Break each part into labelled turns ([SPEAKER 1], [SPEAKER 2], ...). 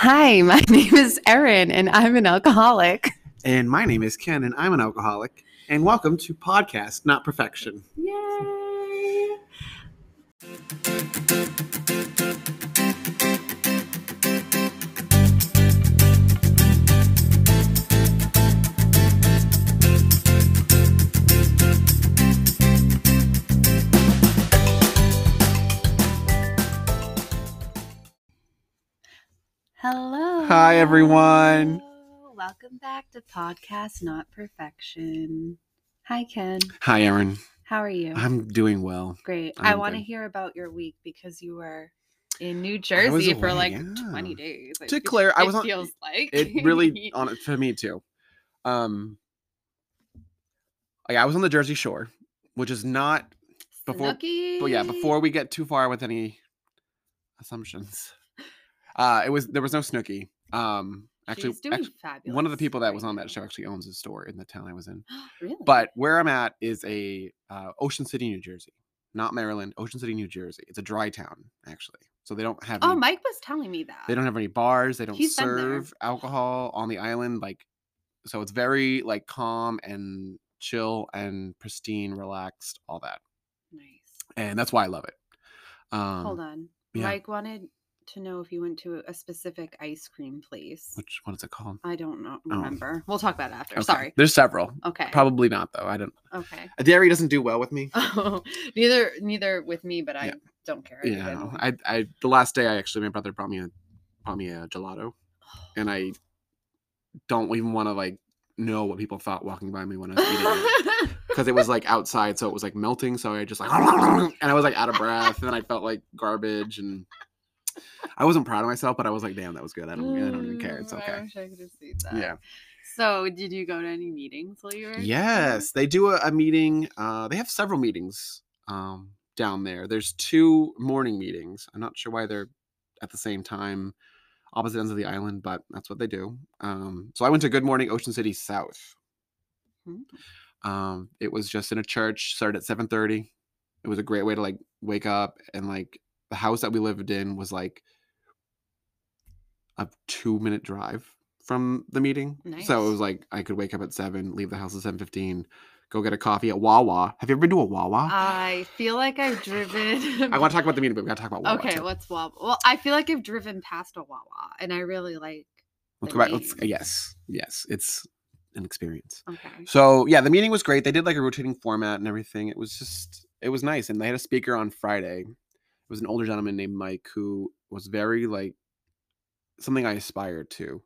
[SPEAKER 1] Hi, my name is Erin, and I'm an alcoholic.
[SPEAKER 2] And my name is Ken, and I'm an alcoholic. And welcome to Podcast Not Perfection.
[SPEAKER 1] Yay! Hello.
[SPEAKER 2] Hi, everyone.
[SPEAKER 1] Welcome back to Podcast Not Perfection. Hi, Ken.
[SPEAKER 2] Hi, Erin.
[SPEAKER 1] How are you?
[SPEAKER 2] I'm doing well.
[SPEAKER 1] Great. i
[SPEAKER 2] I'm
[SPEAKER 1] want to hear about your week because you were in New
[SPEAKER 2] I
[SPEAKER 1] Jersey for like
[SPEAKER 2] yeah.
[SPEAKER 1] 20 days. I
[SPEAKER 2] To clear, I was on-
[SPEAKER 1] feels like
[SPEAKER 2] It really, on it for me too. Um, like I was on the Jersey Shore, which is not. before- But yeah, before we get too far with any assumptions, uh, it was there was no Snooki. Um, actually,
[SPEAKER 1] She's doing
[SPEAKER 2] actu-
[SPEAKER 1] fabulous.
[SPEAKER 2] one of the people that was on that show actually owns a store in the town I was in.
[SPEAKER 1] really?
[SPEAKER 2] But where I'm at is a uh, Ocean City, New Jersey, not Maryland. Ocean City, New Jersey. It's a dry town actually, so they don't have.
[SPEAKER 1] oh,
[SPEAKER 2] any,
[SPEAKER 1] Mike was telling me that.
[SPEAKER 2] They don't have any bars. They don't
[SPEAKER 1] He's been
[SPEAKER 2] serve alcohol on the island. Like, so it's very like calm and chill and pristine, relaxed, all that,
[SPEAKER 1] Nice.
[SPEAKER 2] and that's why I love it. Um,
[SPEAKER 1] Hold on.
[SPEAKER 2] yeah.
[SPEAKER 1] Mike wanted to know if you went to a specific ice cream place.
[SPEAKER 2] Which what is it called?
[SPEAKER 1] I don't know.
[SPEAKER 2] Oh.
[SPEAKER 1] Remember? We'll talk about it after.
[SPEAKER 2] Okay,
[SPEAKER 1] Sorry.
[SPEAKER 2] There's several.
[SPEAKER 1] Okay.
[SPEAKER 2] Probably not though. I don't.
[SPEAKER 1] Okay.
[SPEAKER 2] A dairy doesn't do well with me.
[SPEAKER 1] Oh, neither neither with me, but I
[SPEAKER 2] Yeah.
[SPEAKER 1] don't care. I do
[SPEAKER 2] Yeah. I, I, the last day I actually, my brother brought me a, brought me a gelato, oh. and I don't even want to like know what people thought walking by me when I was eating it because it was like outside, so it was like melting. So I just like, and I was like out of breath, and I felt like garbage, and I wasn't proud of myself, but I was like, damn, that was good. I don't, I don't even care. It's
[SPEAKER 1] Mm, I
[SPEAKER 2] okay.
[SPEAKER 1] wish I could have seen that.
[SPEAKER 2] Yeah.
[SPEAKER 1] So, did you go to any meetings while you were?
[SPEAKER 2] Yes, they do a, a meeting. Uh, they have several meetings um, down there. There's two morning meetings. I'm not sure why they're at the same time, opposite ends of the island, but that's what they do. Um, so I went to Good Morning Ocean City South.
[SPEAKER 1] Hmm.
[SPEAKER 2] Um, it was just in a church. Started at 7:30. It was a great way to like wake up and like the house that we lived in was like a two minute drive from the meeting. So it was like I could wake up at seven, leave the house at seven fifteen, go get a coffee at Wawa. Have you ever been to a Wawa?
[SPEAKER 1] I feel like I've driven.
[SPEAKER 2] I want to talk about the meeting, but we got to talk about Wawa.
[SPEAKER 1] Okay,
[SPEAKER 2] too.
[SPEAKER 1] what's Wawa? Well, I feel like I've driven past a Wawa, and I really like.
[SPEAKER 2] Let's go back. Let's, yes, yes, it's an experience.
[SPEAKER 1] Okay.
[SPEAKER 2] So yeah, the meeting was great. They did like a rotating format and everything. It was just it was nice. And they had a speaker on Friday. Was an older gentleman named Mike who was very like something I aspired to.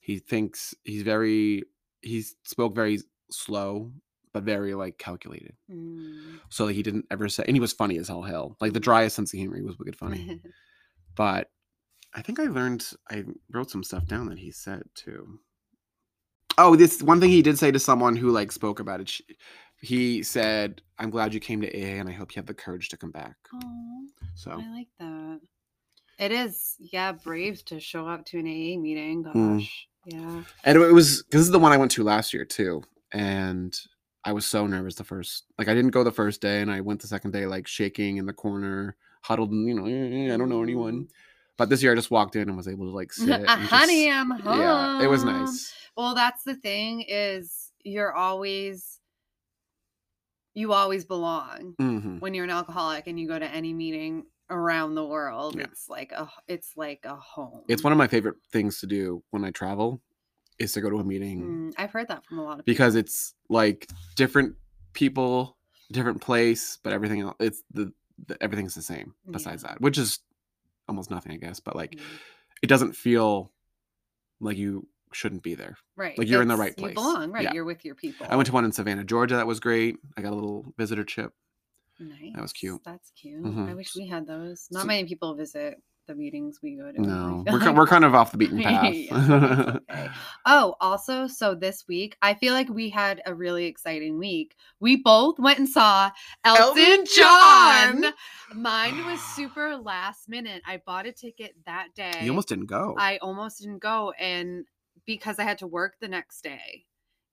[SPEAKER 2] He thinks he's very he spoke very slow but very like calculated.
[SPEAKER 1] Mm.
[SPEAKER 2] So like, he didn't ever say and he was funny as hell hell. Like the driest sense of humor, he was wicked funny. but I think I learned I wrote some stuff down that he said too. Oh, this one thing he did say to someone who like spoke about it. sh- He said, "I'm glad you came to AA, and I hope you have the courage to come back."
[SPEAKER 1] Aw,
[SPEAKER 2] So
[SPEAKER 1] I like that. It is, yeah, brave to show up to an AA meeting. Gosh,
[SPEAKER 2] Mm.
[SPEAKER 1] yeah.
[SPEAKER 2] and it was this is the one I went to last year too, and I was so nervous the first like I didn't go the first day, and I went the second day like shaking in the corner, huddled, and you know, "Eh, I don't know anyone. But this year I just walked in and was able to like sit. and
[SPEAKER 1] Honey,
[SPEAKER 2] just-
[SPEAKER 1] I'm home.
[SPEAKER 2] yeah, it was nice.
[SPEAKER 1] Well, that's the thing is you're always you always belong
[SPEAKER 2] hmm
[SPEAKER 1] when you're an alcoholic and you go to any meeting around the world.
[SPEAKER 2] Yeah.
[SPEAKER 1] It's like a it's like a home.
[SPEAKER 2] It's one of my favorite things to do when I travel is to go to a meeting
[SPEAKER 1] Mm, I've heard that from a lot of people.
[SPEAKER 2] because
[SPEAKER 1] people.
[SPEAKER 2] it's like different people, different place, but everything else it's the, the everything's the same besides
[SPEAKER 1] Yeah.
[SPEAKER 2] that, which is almost nothing, I guess. But like
[SPEAKER 1] Mm,
[SPEAKER 2] it doesn't feel like you shouldn't be there.
[SPEAKER 1] right.
[SPEAKER 2] like, you're in the right place.
[SPEAKER 1] You belong, right?
[SPEAKER 2] Yeah.
[SPEAKER 1] You're with your people.
[SPEAKER 2] I went to one in Savannah, Georgia. That was great. I got a little visitor chip.
[SPEAKER 1] Nice.
[SPEAKER 2] That was cute.
[SPEAKER 1] That's cute.
[SPEAKER 2] Mhm.
[SPEAKER 1] I wish we had those. Not
[SPEAKER 2] So-
[SPEAKER 1] many people visit the meetings we go to.
[SPEAKER 2] No, we're,
[SPEAKER 1] like.
[SPEAKER 2] we're kind of off the beaten path.
[SPEAKER 1] Yeah, okay. Oh, also, so this week, I feel like we had a really exciting week. We both went and saw Elton,
[SPEAKER 2] Elton
[SPEAKER 1] John.
[SPEAKER 2] John.
[SPEAKER 1] Mine was super last minute. I bought a ticket that day.
[SPEAKER 2] you almost didn't go.
[SPEAKER 1] I almost didn't go, and because I had to work the next day,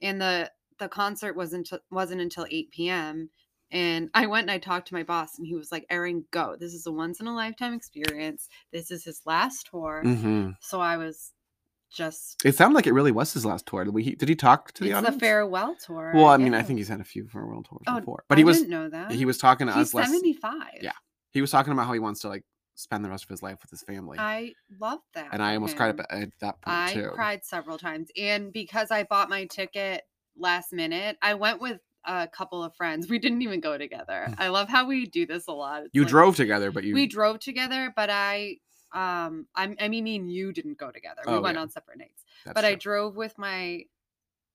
[SPEAKER 1] and the the concert wasn't wasn't until eight p.m. And I went and I talked to my boss, and he was like, Erin, go. This is a once in a lifetime experience. This is his last tour.
[SPEAKER 2] hmm
[SPEAKER 1] So I was just.
[SPEAKER 2] It sounded like it really was his last tour. Did, we, did he talk to the
[SPEAKER 1] it's
[SPEAKER 2] audience?
[SPEAKER 1] the farewell tour.
[SPEAKER 2] Well, I mean, I think he's had a few farewell tours
[SPEAKER 1] Oh,
[SPEAKER 2] before, but he was
[SPEAKER 1] didn't know that.
[SPEAKER 2] he was talking to
[SPEAKER 1] He's
[SPEAKER 2] us less.
[SPEAKER 1] 75.
[SPEAKER 2] Yeah. He was talking about how he wants to like spend the rest of his life with his family,
[SPEAKER 1] I love that.
[SPEAKER 2] and I almost cried at, at that point
[SPEAKER 1] I
[SPEAKER 2] too.
[SPEAKER 1] cried several times. And because I bought my ticket last minute, I went with a couple of friends. We didn't even go together. I love how we do this a lot. It's
[SPEAKER 2] You
[SPEAKER 1] like-
[SPEAKER 2] drove together, but you
[SPEAKER 1] We drove together, but I um I'm, I mean me and you didn't go together. We
[SPEAKER 2] Oh,
[SPEAKER 1] went
[SPEAKER 2] yeah.
[SPEAKER 1] on separate nights.
[SPEAKER 2] that's
[SPEAKER 1] but I drove with my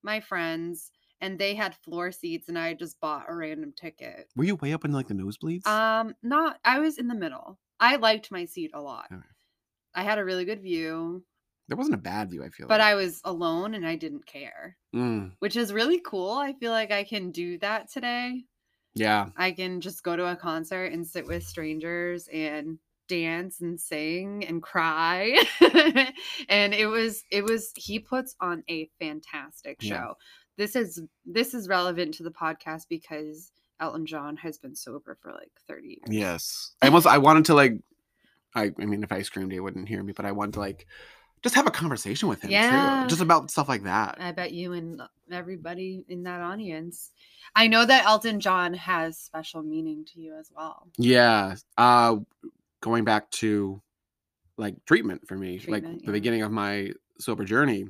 [SPEAKER 1] my friends and they had floor seats and I just bought a random ticket.
[SPEAKER 2] were you way up in like the nosebleeds?
[SPEAKER 1] Um not I was in the middle. I liked my seat a lot.
[SPEAKER 2] Okay.
[SPEAKER 1] I had a really good view,
[SPEAKER 2] there wasn't a bad view. I feel,
[SPEAKER 1] but
[SPEAKER 2] like.
[SPEAKER 1] I was alone and I didn't care.
[SPEAKER 2] Mm,
[SPEAKER 1] which is really cool. I feel like I can do that today.
[SPEAKER 2] yeah,
[SPEAKER 1] I can just go to a concert and sit with strangers and dance and sing and cry. and it was it was he puts on a fantastic
[SPEAKER 2] Yeah.
[SPEAKER 1] show. This is this is relevant to the podcast because Elton John has been sober for like 30 years.
[SPEAKER 2] yes. I almost I wanted to like, I I mean, if I screamed, he wouldn't hear me, but I wanted to like just have a conversation with him
[SPEAKER 1] Yeah.
[SPEAKER 2] too, just about stuff like that.
[SPEAKER 1] I bet you and everybody in that audience. I know that Elton John has special meaning to you as well.
[SPEAKER 2] Yeah. Uh going back to like treatment for me, like
[SPEAKER 1] Treatment,
[SPEAKER 2] the
[SPEAKER 1] yeah.
[SPEAKER 2] beginning of my sober journey,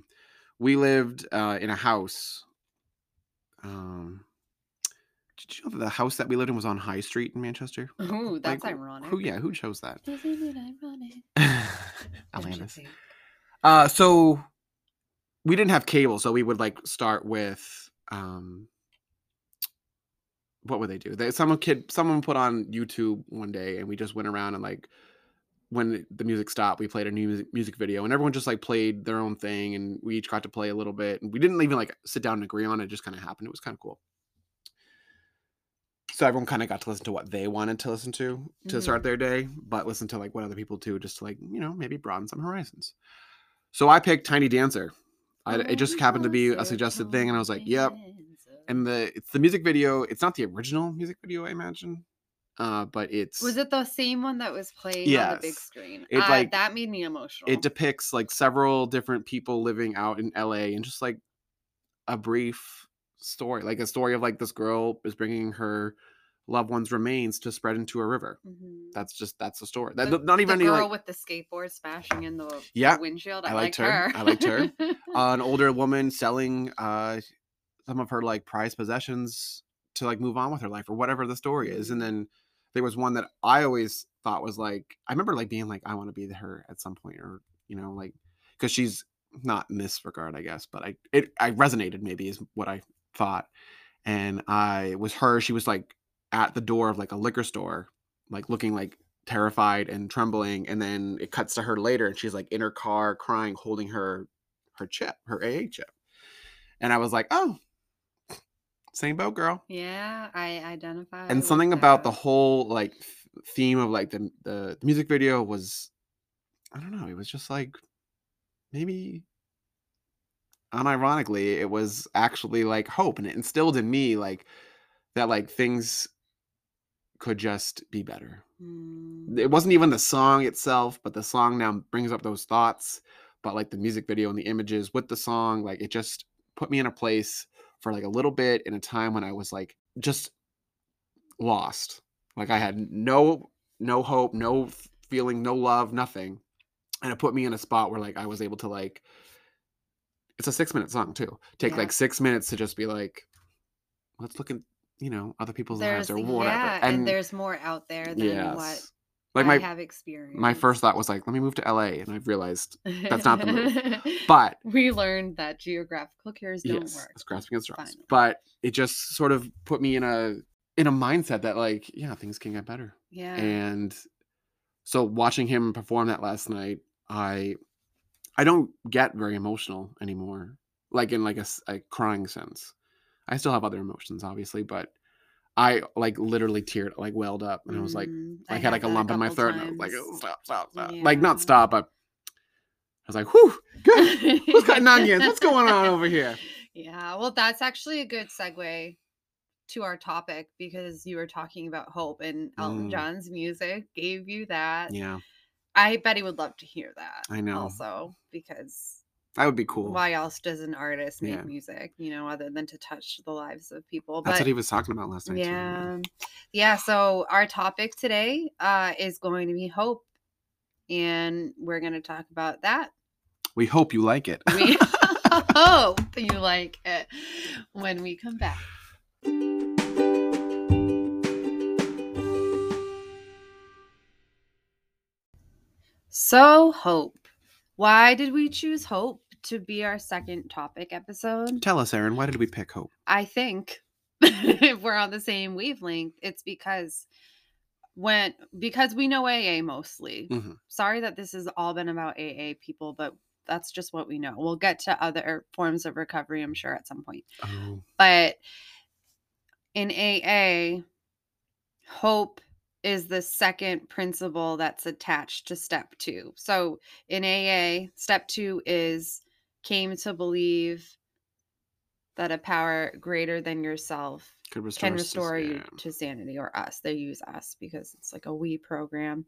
[SPEAKER 2] we lived uh in a house. Um did you know that the house that we lived in was on High Street in Manchester?
[SPEAKER 1] Ooh, that's
[SPEAKER 2] Like,
[SPEAKER 1] ironic.
[SPEAKER 2] Who yeah, who chose that?
[SPEAKER 1] Isn't it ironic? Don't
[SPEAKER 2] Atlantis. Uh so we didn't have cable, so we would like start with um what would they do? They someone kid someone put on YouTube one day and we just went around and like when the music stopped, we played a new music, music video and everyone just like played their own thing and we each got to play a little bit and we didn't even like sit down and agree on it, it just kind of happened. It was kind of cool. So everyone kind of got to listen to what they wanted to listen to to start their day, but listen to like what other people do just to like, you know, maybe broaden some horizons. So I picked Tiny Dancer. I, it just happened to be a suggested thing and I was like, yep, and the it's the music video it's not the original music video i imagine uh but it's
[SPEAKER 1] was it the same one that was playing on the big screen?
[SPEAKER 2] It,
[SPEAKER 1] Uh,
[SPEAKER 2] like-
[SPEAKER 1] that made me emotional.
[SPEAKER 2] it depicts like several different people living out in la and just like a brief story like a story of like this girl is bringing her loved one's remains to spread into a river
[SPEAKER 1] Mhm.
[SPEAKER 2] that's just that's the story that
[SPEAKER 1] the,
[SPEAKER 2] not even
[SPEAKER 1] the
[SPEAKER 2] any
[SPEAKER 1] girl
[SPEAKER 2] like
[SPEAKER 1] with the skateboard smashing in the
[SPEAKER 2] Yeah,
[SPEAKER 1] windshield. I,
[SPEAKER 2] I
[SPEAKER 1] liked
[SPEAKER 2] liked her.
[SPEAKER 1] her.
[SPEAKER 2] I liked her. uh, an older woman selling uh some of her like prized possessions to like move on with her life or whatever the story is and
[SPEAKER 1] Mhm.
[SPEAKER 2] then there was one that i always thought was like i remember like being like i want to be her at some point or you know like because she's not in this regard i guess but i it i resonated maybe is what i thought and i was her she was like at the door of like a liquor store like looking like terrified and trembling and then it cuts to her later and she's like in her car crying holding her her chip her aa chip and i was like oh same boat girl
[SPEAKER 1] yeah, I identify.
[SPEAKER 2] and something about the whole like theme of like the the music video was i don't know it was just like maybe unironically it was actually like hope and it instilled in me like that like things could just be better.
[SPEAKER 1] Mm,
[SPEAKER 2] it wasn't even the song itself but the song now brings up those thoughts but like the music video and the images with the song like it just put me in a place for like a little bit in a time when i was like just lost. Like i had no no hope no feeling no love nothing. And it put me in a spot where like i was able to like it's a six minute song too take
[SPEAKER 1] Yeah.
[SPEAKER 2] like six minutes to just be like let's look at you know other people's
[SPEAKER 1] there's
[SPEAKER 2] lives or whatever
[SPEAKER 1] yeah, and, there's more out there than what
[SPEAKER 2] yes. like
[SPEAKER 1] I
[SPEAKER 2] my
[SPEAKER 1] have experienced.
[SPEAKER 2] my first thought was like, let me move to LA, and I've realized that's not the move. but
[SPEAKER 1] we learned that geographical cures don't
[SPEAKER 2] yes,
[SPEAKER 1] work.
[SPEAKER 2] it's grasping at straws. But it just sort of put me in a in a mindset that like, yeah, things can get better.
[SPEAKER 1] Yeah.
[SPEAKER 2] And so watching him perform that last night, I I don't get very emotional anymore, like in like a, a crying sense. I still have other emotions, obviously, but I like literally teared, like welled up, and I was like,
[SPEAKER 1] Mm,
[SPEAKER 2] I, had like a lump in my throat, and I was like, "Oh, stop, stop, stop. Like not stop, but I was like, whew, good. Who's cutting onions? What's going on over here?
[SPEAKER 1] Yeah, well, that's actually a good segue to our topic because you were talking about hope and Elton
[SPEAKER 2] Mm.
[SPEAKER 1] John's music gave you that.
[SPEAKER 2] Yeah,
[SPEAKER 1] I bet he would love to hear that.
[SPEAKER 2] I know.
[SPEAKER 1] Also, because
[SPEAKER 2] that would be cool.
[SPEAKER 1] why else does an artist make
[SPEAKER 2] Yeah.
[SPEAKER 1] music, you know, other than to touch the lives of people?
[SPEAKER 2] That's
[SPEAKER 1] but
[SPEAKER 2] what he was talking about last night. too.
[SPEAKER 1] yeah. Yeah. So our topic today uh, is going to be hope. And we're going to talk about that.
[SPEAKER 2] We hope you like it.
[SPEAKER 1] We hope you like it when we come back. So, hope. Why did we choose hope to be our second topic episode?
[SPEAKER 2] Tell us, Erin, why did we pick hope?
[SPEAKER 1] I think if we're on the same wavelength, it's because when because we know AA mostly.
[SPEAKER 2] Mhm.
[SPEAKER 1] Sorry that this has all been about AA people, but that's just what we know. We'll get to other forms of recovery, I'm sure, at some point.
[SPEAKER 2] Oh,
[SPEAKER 1] But in AA, hope is the second principle that's attached to step two. So in AA, step two is came to believe that a power greater than yourself
[SPEAKER 2] could restore,
[SPEAKER 1] can
[SPEAKER 2] to-
[SPEAKER 1] restore you
[SPEAKER 2] yeah.
[SPEAKER 1] to sanity or us. They use us because it's like a we program.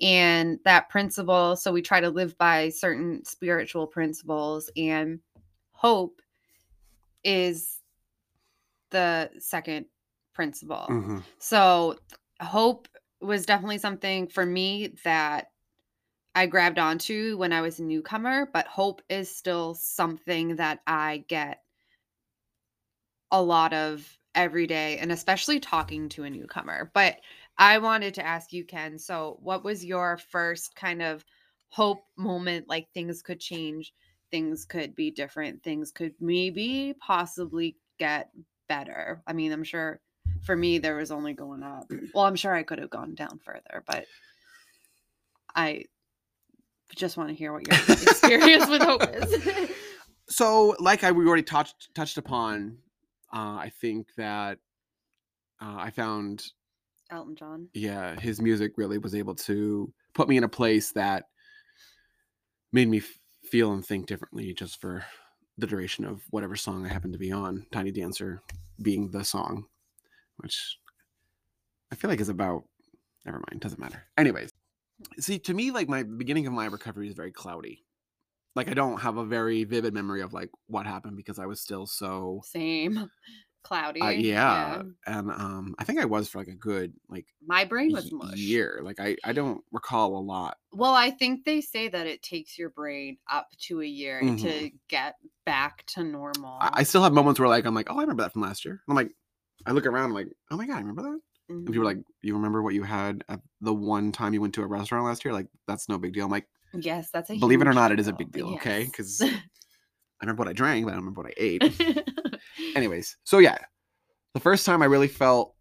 [SPEAKER 1] And that principle, so we try to live by certain spiritual principles, and hope is the second principle.
[SPEAKER 2] Mhm.
[SPEAKER 1] So hope was definitely something for me that I grabbed onto when I was a newcomer, but hope is still something that I get a lot of every day and especially talking to a newcomer. But I wanted to ask you Ken, so what was your first kind of hope moment like things could change, things could be different, things could maybe possibly get better. I mean, I'm sure for me there was only going up. Well, I'm sure I could have gone down further, but I just want to hear what your experience with hope is.
[SPEAKER 2] So, like I we already touched touched upon, uh, I think that uh, I found
[SPEAKER 1] Elton John.
[SPEAKER 2] yeah, his music really was able to put me in a place that made me f- feel and think differently just for the duration of whatever song I happened to be on. Tiny Dancer being the song, which I feel like is about. Never mind, doesn't matter. Anyways, see, to me, like my beginning of my recovery is very cloudy. Like I don't have a very vivid memory of like what happened because I was still so
[SPEAKER 1] Same. Cloudy.
[SPEAKER 2] uh, yeah. and um I think I was for like a good like
[SPEAKER 1] My brain was mush.
[SPEAKER 2] year. Like I I don't recall a lot.
[SPEAKER 1] Well, I think they say that it takes your brain up to a year
[SPEAKER 2] Mhm.
[SPEAKER 1] to get back to normal.
[SPEAKER 2] I, I still have moments where like I'm like, oh, I remember that from last year. I'm like, I look around, I'm like, oh my god, I remember that. And people are
[SPEAKER 1] Mhm.
[SPEAKER 2] like, you remember what you had at the one time you went to a restaurant last year? Like that's no big deal. I'm like,
[SPEAKER 1] yes, that's a
[SPEAKER 2] believe it or not, it is a big deal. Okay, because I remember what I drank, but I don't remember what I ate. Anyways, so yeah, the first time I really felt.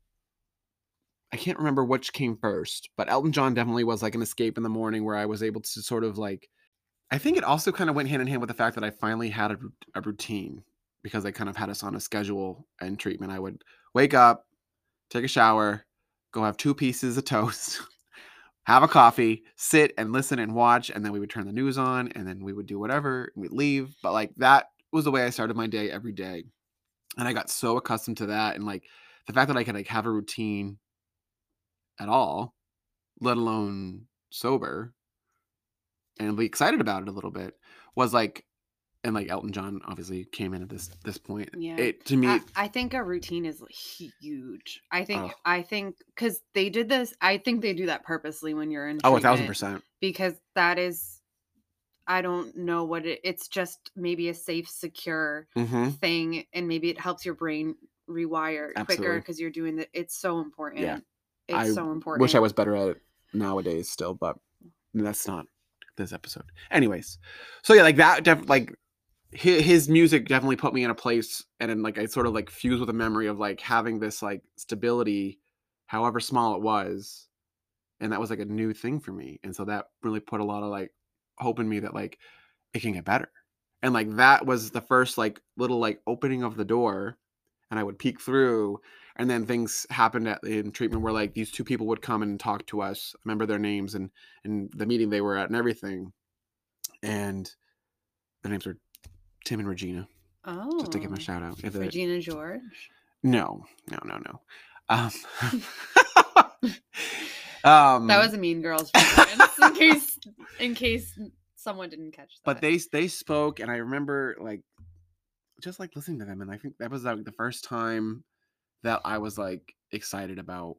[SPEAKER 2] I can't remember which came first, but Elton John definitely was like an escape in the morning where I was able to sort of like. I think it also kind of went hand in hand with the fact that I finally had a, a routine because they kind of had us on a schedule and treatment. I would wake up, take a shower, go have two pieces of toast, have a coffee, sit and listen and watch, and then we would turn the news on and then we would do whatever we'd leave. But like that was the way I started my day every day. And I got so accustomed to that and like the fact that I could like have a routine at all, let alone sober, and be excited about it a little bit was like and like Elton John obviously came in at this this point.
[SPEAKER 1] Yeah.
[SPEAKER 2] It to me
[SPEAKER 1] I, I think a routine is huge. I think
[SPEAKER 2] Oh.
[SPEAKER 1] I think because they did this. I think they do that purposely when you're in.
[SPEAKER 2] oh a thousand percent.
[SPEAKER 1] Because that is, I don't know what it. It's just maybe a safe, secure
[SPEAKER 2] Mm-hmm.
[SPEAKER 1] thing, and maybe it helps your brain rewire quicker because you're doing that. It's so important. Yeah, It's
[SPEAKER 2] I
[SPEAKER 1] so important.
[SPEAKER 2] Wish I was better at it nowadays still, but that's not this episode. Anyways, so yeah, like that, def- like his, his music definitely put me in a place, and like I sort of like fused with a memory of like having this like stability, however small it was, and that was like a new thing for me, and so that really put a lot of like hope in me that like it can get better, and like that was the first like little like opening of the door, and I would peek through and then things happened at, in treatment where like these two people would come and talk to us remember their names and and the meeting they were at and everything and their names were tim and regina
[SPEAKER 1] oh,
[SPEAKER 2] just to give them a shout out If
[SPEAKER 1] Regina George.
[SPEAKER 2] No, no, no, no. Um, um,
[SPEAKER 1] That was a Mean Girls reference. in case, in case someone didn't catch that.
[SPEAKER 2] but they they spoke, and I remember like just like listening to them, and I think that was like the first time that I was like excited about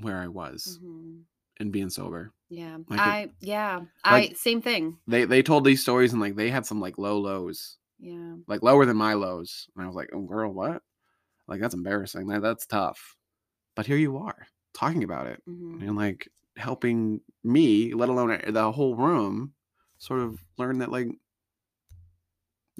[SPEAKER 2] where I was
[SPEAKER 1] Mhm.
[SPEAKER 2] and being sober.
[SPEAKER 1] Yeah,
[SPEAKER 2] Like it-
[SPEAKER 1] I yeah, I same thing.
[SPEAKER 2] They they told these stories, and like they had some like low lows,
[SPEAKER 1] Yeah,
[SPEAKER 2] like lower than my lows, and I was like, oh girl, what? Like that's embarrassing. That that's tough. But here you are talking about it.
[SPEAKER 1] mhm.
[SPEAKER 2] and like helping me, let alone uh, the whole room, sort of learn that like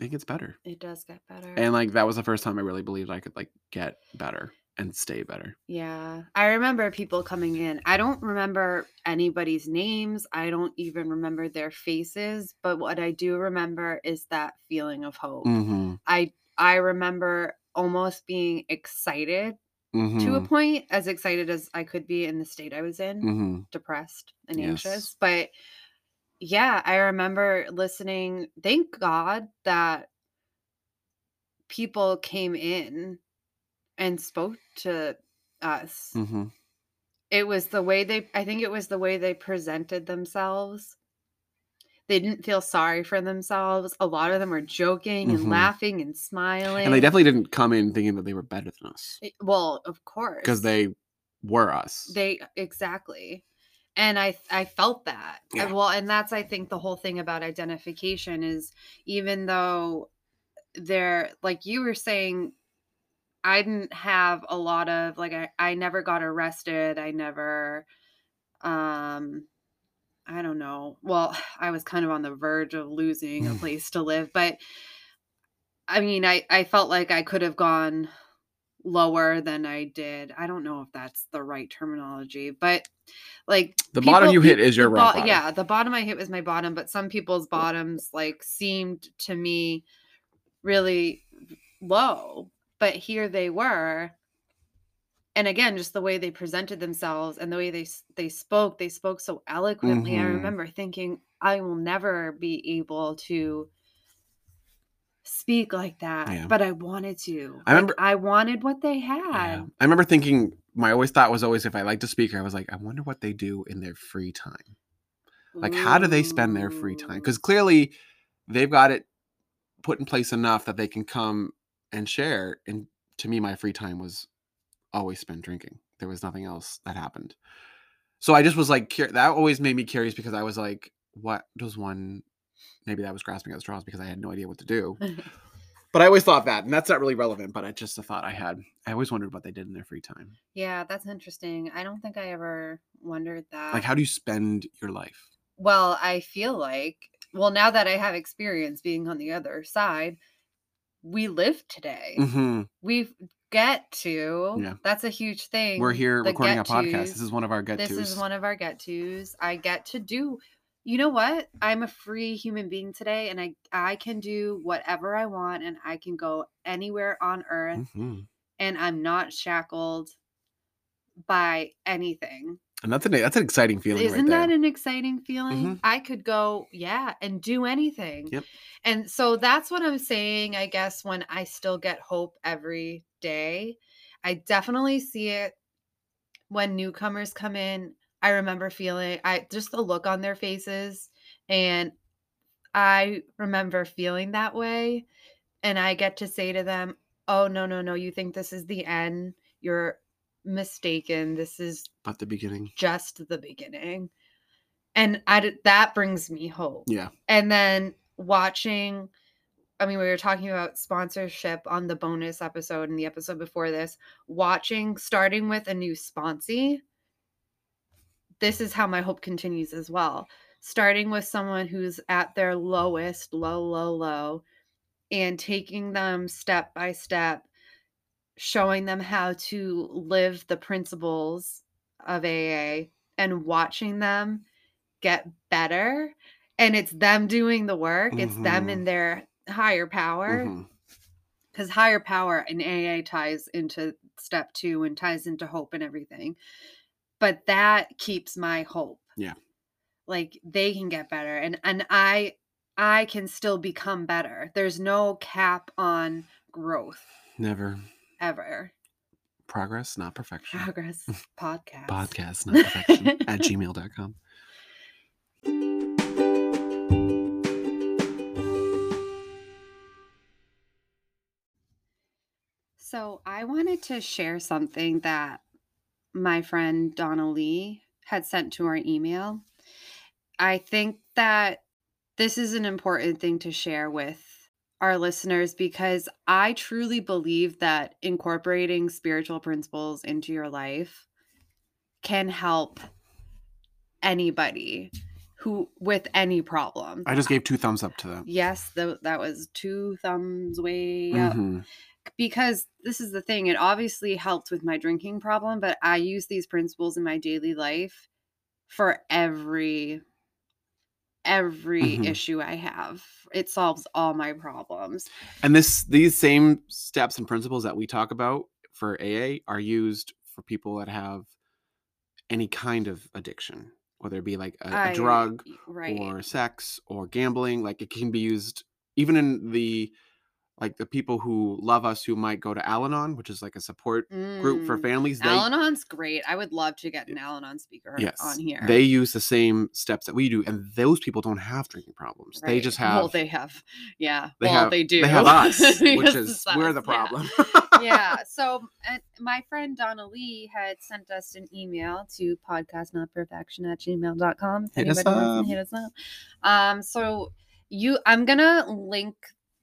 [SPEAKER 2] it gets better.
[SPEAKER 1] it does get better.
[SPEAKER 2] And like that was the first time I really believed I could like get better and stay better.
[SPEAKER 1] Yeah. I remember people coming in. I don't remember anybody's names. I don't even remember their faces, but what I do remember is that feeling of hope.
[SPEAKER 2] Mm-hmm.
[SPEAKER 1] I I remember almost being excited
[SPEAKER 2] Mm-hmm.
[SPEAKER 1] to a point, as excited as I could be in the state I was in,
[SPEAKER 2] mm-hmm.
[SPEAKER 1] depressed and
[SPEAKER 2] Yes.
[SPEAKER 1] anxious. But yeah, I remember listening. Thank God that people came in and spoke to us
[SPEAKER 2] Mm-hmm.
[SPEAKER 1] it was the way they i think it was the way they presented themselves they didn't feel sorry for themselves a lot of them were joking and
[SPEAKER 2] Mhm.
[SPEAKER 1] laughing and smiling
[SPEAKER 2] And they definitely didn't come in thinking that they were better than us
[SPEAKER 1] It- well of course
[SPEAKER 2] because they were us.
[SPEAKER 1] they exactly and i i felt that
[SPEAKER 2] Yeah.
[SPEAKER 1] well and that's i think the whole thing about identification is even though they're like you were saying i didn't have a lot of like i, I never got arrested i never um i don't know. Well i was kind of on the verge of losing a place to live but i mean i i felt like i could have gone lower than i did. I don't know if that's the right terminology but like
[SPEAKER 2] the bottom
[SPEAKER 1] people-
[SPEAKER 2] you hit is your rock
[SPEAKER 1] bo-
[SPEAKER 2] bottom.
[SPEAKER 1] yeah the bottom i hit was my bottom but some people's bottoms like seemed to me really low but here they were and again just the way they presented themselves and the way they they spoke they spoke so eloquently i
[SPEAKER 2] Mhm.
[SPEAKER 1] remember thinking i will never be able to speak like that
[SPEAKER 2] Yeah.
[SPEAKER 1] but i wanted to
[SPEAKER 2] I
[SPEAKER 1] Like,
[SPEAKER 2] remember-
[SPEAKER 1] i wanted what they had
[SPEAKER 2] Yeah. I remember thinking my always thought was always if I liked a speaker, I was like, I wonder what they do in their free time. Like, how do they spend their free time? Because clearly they've got it put in place enough that they can come and share. And to me, my free time was always spent drinking. There was nothing else that happened. So I just was like, that always made me curious because I was like, what does one, maybe that was grasping at straws because I had no idea what to do. But I always thought that, and that's not really relevant, but it's just a thought I had. I always wondered what they did in their free time.
[SPEAKER 1] yeah that's interesting i don't think i ever wondered that
[SPEAKER 2] Like, how do you spend your life?
[SPEAKER 1] Well, I feel like, well, now that I have experience being on the other side, we live today.
[SPEAKER 2] hmm
[SPEAKER 1] We get to.
[SPEAKER 2] Yeah.
[SPEAKER 1] That's a huge thing.
[SPEAKER 2] We're here
[SPEAKER 1] the
[SPEAKER 2] recording a podcast. This is one of our get
[SPEAKER 1] This
[SPEAKER 2] tos.
[SPEAKER 1] is one of our get tos. I get to do. You know what? I'm a free human being today, and I I can do whatever I want, and I can go anywhere on earth,
[SPEAKER 2] Mhm.
[SPEAKER 1] and I'm not shackled by anything.
[SPEAKER 2] And that's an that's an exciting feeling
[SPEAKER 1] Isn't
[SPEAKER 2] right there.
[SPEAKER 1] that an exciting feeling?
[SPEAKER 2] Mhm.
[SPEAKER 1] I could go, yeah, and do anything.
[SPEAKER 2] Yep.
[SPEAKER 1] And so that's what I'm saying, I guess, when I still get hope every day. I definitely see it when newcomers come in. I remember feeling I just the look on their faces and I remember feeling that way and I get to say to them, "Oh no, no, no, you think this is the end. You're mistaken. This is
[SPEAKER 2] But the beginning.
[SPEAKER 1] just the beginning and I that brings me hope
[SPEAKER 2] Yeah.
[SPEAKER 1] and then watching i mean we were talking about sponsorship on the bonus episode and the episode before this watching starting with a new sponsee this is how my hope continues as well starting with someone who's at their lowest low low low and taking them step by step showing them how to live the principles of AA and watching them get better. And it's them doing the work, it's them
[SPEAKER 2] Mhm.
[SPEAKER 1] in their higher power. Because higher power in AA ties into step two and ties into hope and everything. But that keeps my hope.
[SPEAKER 2] Yeah.
[SPEAKER 1] Like they can get better. And and I I can still become better. There's no cap on growth
[SPEAKER 2] Never.
[SPEAKER 1] ever.
[SPEAKER 2] Progress, not perfection.
[SPEAKER 1] Progress podcast.
[SPEAKER 2] Podcast, not perfection at gmail.com.
[SPEAKER 1] So I wanted to share something that my friend Donna Lee had sent to our email. I think that this is an important thing to share with our listeners because I truly believe that incorporating spiritual principles into your life can help anybody who with any problem.
[SPEAKER 2] I just gave two thumbs up to that.
[SPEAKER 1] Yes, tho- that was two thumbs way up
[SPEAKER 2] Mhm.
[SPEAKER 1] because this is the thing it obviously helped with my drinking problem but i use these principles in my daily life for every every
[SPEAKER 2] Mhm.
[SPEAKER 1] issue i have it solves all my problems
[SPEAKER 2] And this these same steps and principles that we talk about for AA are used for people that have any kind of addiction, whether it be like a, drug
[SPEAKER 1] right
[SPEAKER 2] or sex or gambling. Like it can be used even in the like the people who love us who might go to Al-Anon, which is like a support group for
[SPEAKER 1] Mm.
[SPEAKER 2] families. They,
[SPEAKER 1] al-anon's great i would love to get an al-anon speaker
[SPEAKER 2] yes,
[SPEAKER 1] on here
[SPEAKER 2] they use the same steps that we do, and those people don't have drinking problems. They just have
[SPEAKER 1] well they have yeah
[SPEAKER 2] they
[SPEAKER 1] well
[SPEAKER 2] have
[SPEAKER 1] they do
[SPEAKER 2] they have us, which is
[SPEAKER 1] it's
[SPEAKER 2] we're the problem.
[SPEAKER 1] yeah. So uh, my friend Donna Lee had sent us an email to podcastnotperfection at gmail.com.
[SPEAKER 2] Hit us up.
[SPEAKER 1] hit us up. Um, so you I'm gonna link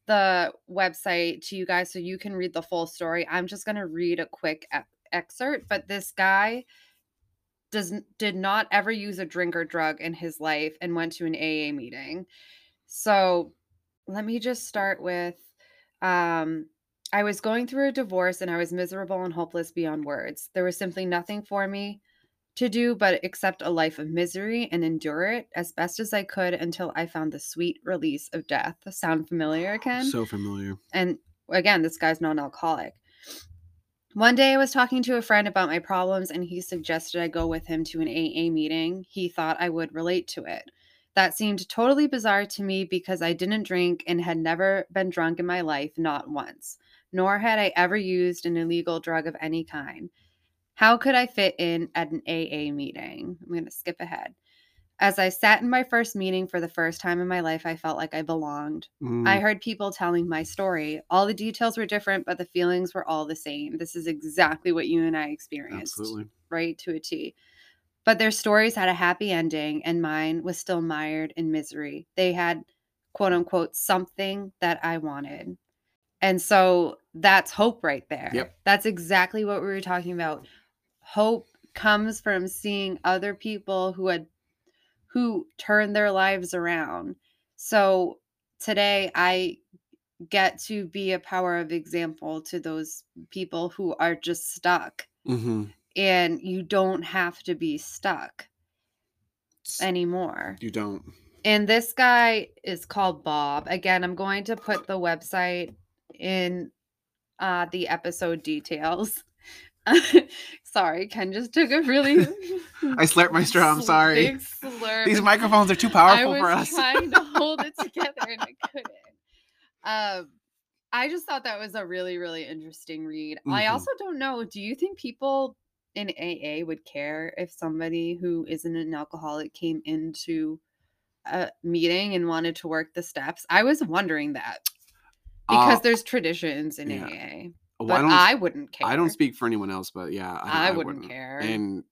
[SPEAKER 1] the website to you guys so you can read the full story. I'm just gonna read a quick excerpt, but this guy does did not ever use a drink or drug in his life and went to an AA meeting. So let me just start with um I was going through a divorce and I was miserable and hopeless beyond words. There was simply nothing for me to do but accept a life of misery and endure it as best as I could until I found the sweet release of death. Sound familiar again?
[SPEAKER 2] so familiar.
[SPEAKER 1] and again, this guy's non alcoholic. One day I was talking to a friend about my problems and he suggested I go with him to an AA meeting. He thought I would relate to it. That seemed totally bizarre to me because I didn't drink and had never been drunk in my life, not once, nor had I ever used an illegal drug of any kind. How could I fit in at an AA meeting? I'm going to skip ahead. As I sat in my first meeting for the first time in my life, I felt like I belonged.
[SPEAKER 2] Mm,
[SPEAKER 1] I heard people telling my story. All the details were different, but the feelings were all the same. This is exactly what you and I experienced,
[SPEAKER 2] absolutely.
[SPEAKER 1] right to a T. But their stories had a happy ending, and mine was still mired in misery. They had, quote unquote, something that I wanted. And so that's hope right there.
[SPEAKER 2] Yep.
[SPEAKER 1] That's exactly what we were talking about. Hope comes from seeing other people who had who turned their lives around. So today I get to be a power of example to those people who are just stuck
[SPEAKER 2] hmm
[SPEAKER 1] and you don't have to be stuck anymore.
[SPEAKER 2] You don't.
[SPEAKER 1] And this guy is called Bob. Again, I'm going to put the website in uh the episode details. Sorry, Ken just took a really
[SPEAKER 2] I slurped my straw. I'm sorry.
[SPEAKER 1] Big slurp.
[SPEAKER 2] These microphones are too powerful for us.
[SPEAKER 1] I was trying to hold it together and I couldn't. Um, I just thought that was a really, really interesting read. I
[SPEAKER 2] Mhm.
[SPEAKER 1] also don't know. Do you think people in AA would care if somebody who isn't an alcoholic came into a meeting and wanted to work the steps? I was wondering that because
[SPEAKER 2] Uh,
[SPEAKER 1] there's traditions in
[SPEAKER 2] yeah.
[SPEAKER 1] AA,
[SPEAKER 2] well,
[SPEAKER 1] but
[SPEAKER 2] I don't.
[SPEAKER 1] I, wouldn't care.
[SPEAKER 2] I don't speak for anyone else, but yeah, I,
[SPEAKER 1] I,
[SPEAKER 2] I
[SPEAKER 1] wouldn't, care.
[SPEAKER 2] And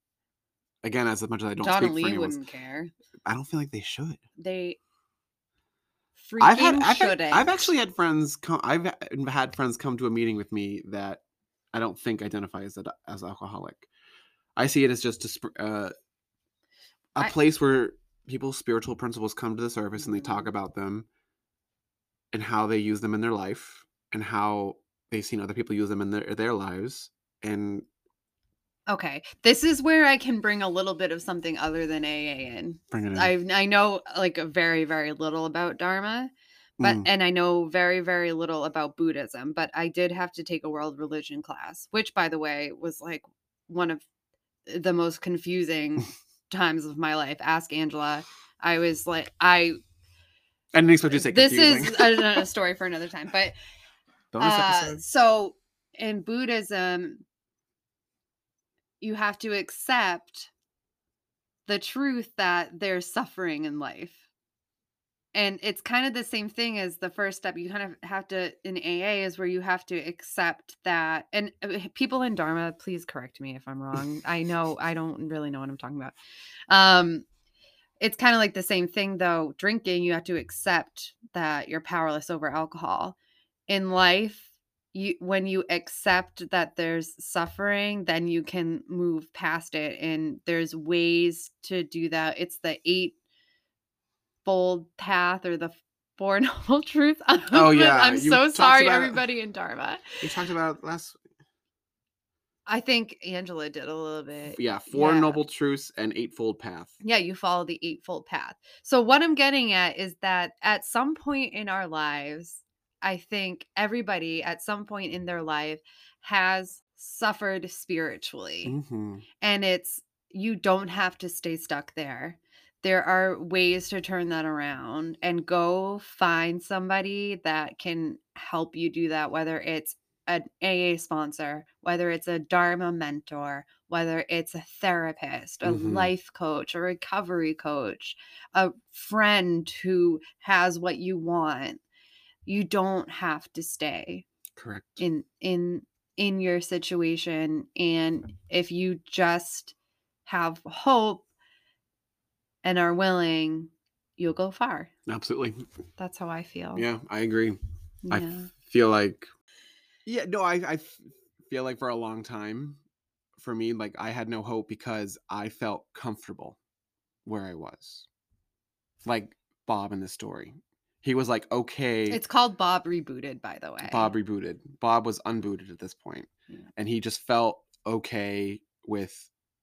[SPEAKER 2] again, as much as I don't
[SPEAKER 1] Donna
[SPEAKER 2] speak
[SPEAKER 1] Lee
[SPEAKER 2] for anyone,
[SPEAKER 1] wouldn't care.
[SPEAKER 2] I don't feel like they should.
[SPEAKER 1] They freaking
[SPEAKER 2] I've had, I've,
[SPEAKER 1] shouldn't.
[SPEAKER 2] had, I've actually had friends come. I've had friends come to a meeting with me that I don't think identify as a, as alcoholic. I see it as just a uh, a
[SPEAKER 1] I-
[SPEAKER 2] place where people's spiritual principles come to the surface and they talk
[SPEAKER 1] Mhm.
[SPEAKER 2] about them and how they use them in their life and how they've seen other people use them in their their lives and
[SPEAKER 1] Okay, this is where I can bring a little bit of something other than AA in.
[SPEAKER 2] bring it in.
[SPEAKER 1] I I know like very very little about Dharma, but
[SPEAKER 2] Mm.
[SPEAKER 1] and I know very very little about Buddhism, but I did have to take a world religion class, which by the way was like one of the most confusing times of my life. Ask Angela. I was like I
[SPEAKER 2] I didn't expect you to say
[SPEAKER 1] this
[SPEAKER 2] confusing.
[SPEAKER 1] is a, a story for another time, but
[SPEAKER 2] Bonus
[SPEAKER 1] uh,
[SPEAKER 2] episode.
[SPEAKER 1] so in Buddhism, you have to accept the truth that there's suffering in life. And it's kind of the same thing as the first step. You kind of have to, in AA, is where you have to accept that. And uh, people in Dharma, please correct me if I'm wrong. I know I don't really know what I'm talking about. Um, it's kind of like the same thing, though. Drinking, you have to accept that you're powerless over alcohol. In life, you when you accept that there's suffering then you can move past it and there's ways to do that it's the eight fold path or the four noble truths
[SPEAKER 2] Oh, yeah,
[SPEAKER 1] i'm
[SPEAKER 2] you
[SPEAKER 1] so sorry
[SPEAKER 2] about-
[SPEAKER 1] everybody in dharma
[SPEAKER 2] We talked about last.
[SPEAKER 1] i think angela did a little bit
[SPEAKER 2] Yeah, four
[SPEAKER 1] Yeah.
[SPEAKER 2] noble truths and eightfold path.
[SPEAKER 1] yeah you follow the eightfold path so what i'm getting at is that at some point in our lives i think everybody at some point in their life has suffered spiritually
[SPEAKER 2] hmm
[SPEAKER 1] and it's you don't have to stay stuck there there are ways to turn that around and go find somebody that can help you do that whether it's an AA sponsor, whether it's a Dharma mentor, whether it's a therapist, a
[SPEAKER 2] Mhm.
[SPEAKER 1] life coach, a recovery coach, a friend who has what you want. You don't have to stay
[SPEAKER 2] Correct.
[SPEAKER 1] in in in your situation and if you just have hope and are willing you'll go far
[SPEAKER 2] Absolutely.
[SPEAKER 1] that's how i feel
[SPEAKER 2] Yeah, I agree. I feel like yeah no i i feel like for a long time for me like i had no hope because i felt comfortable where i was like bob in the story he was like okay
[SPEAKER 1] it's called bob rebooted by the way
[SPEAKER 2] bob rebooted bob was unbooted at this point
[SPEAKER 1] Yeah.
[SPEAKER 2] and he just felt okay with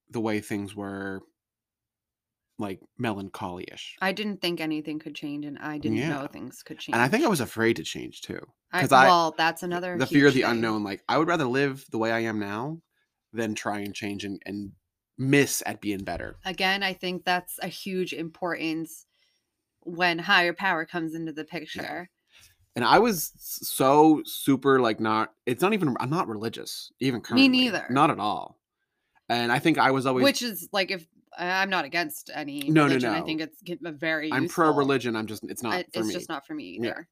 [SPEAKER 2] the way things were like melancholy-ish
[SPEAKER 1] i didn't think anything could change and i didn't
[SPEAKER 2] Yeah.
[SPEAKER 1] know things could change
[SPEAKER 2] and i think i was afraid to change too 'cause I-
[SPEAKER 1] well that's another
[SPEAKER 2] the fear of the
[SPEAKER 1] thing.
[SPEAKER 2] unknown like i would rather live the way i am now than try and change and, and miss at being better
[SPEAKER 1] again i think that's a huge importance when higher power comes into the picture
[SPEAKER 2] and i was so super like not it's not even i'm not religious even currently Me
[SPEAKER 1] neither.
[SPEAKER 2] not at all and i think i was always
[SPEAKER 1] which is like if I'm not against any
[SPEAKER 2] No, no,
[SPEAKER 1] religion. I
[SPEAKER 2] no.
[SPEAKER 1] think it's a very
[SPEAKER 2] i'm pro religion i'm just it's not
[SPEAKER 1] I-
[SPEAKER 2] for
[SPEAKER 1] it's
[SPEAKER 2] me
[SPEAKER 1] just not for me
[SPEAKER 2] Yeah.
[SPEAKER 1] either.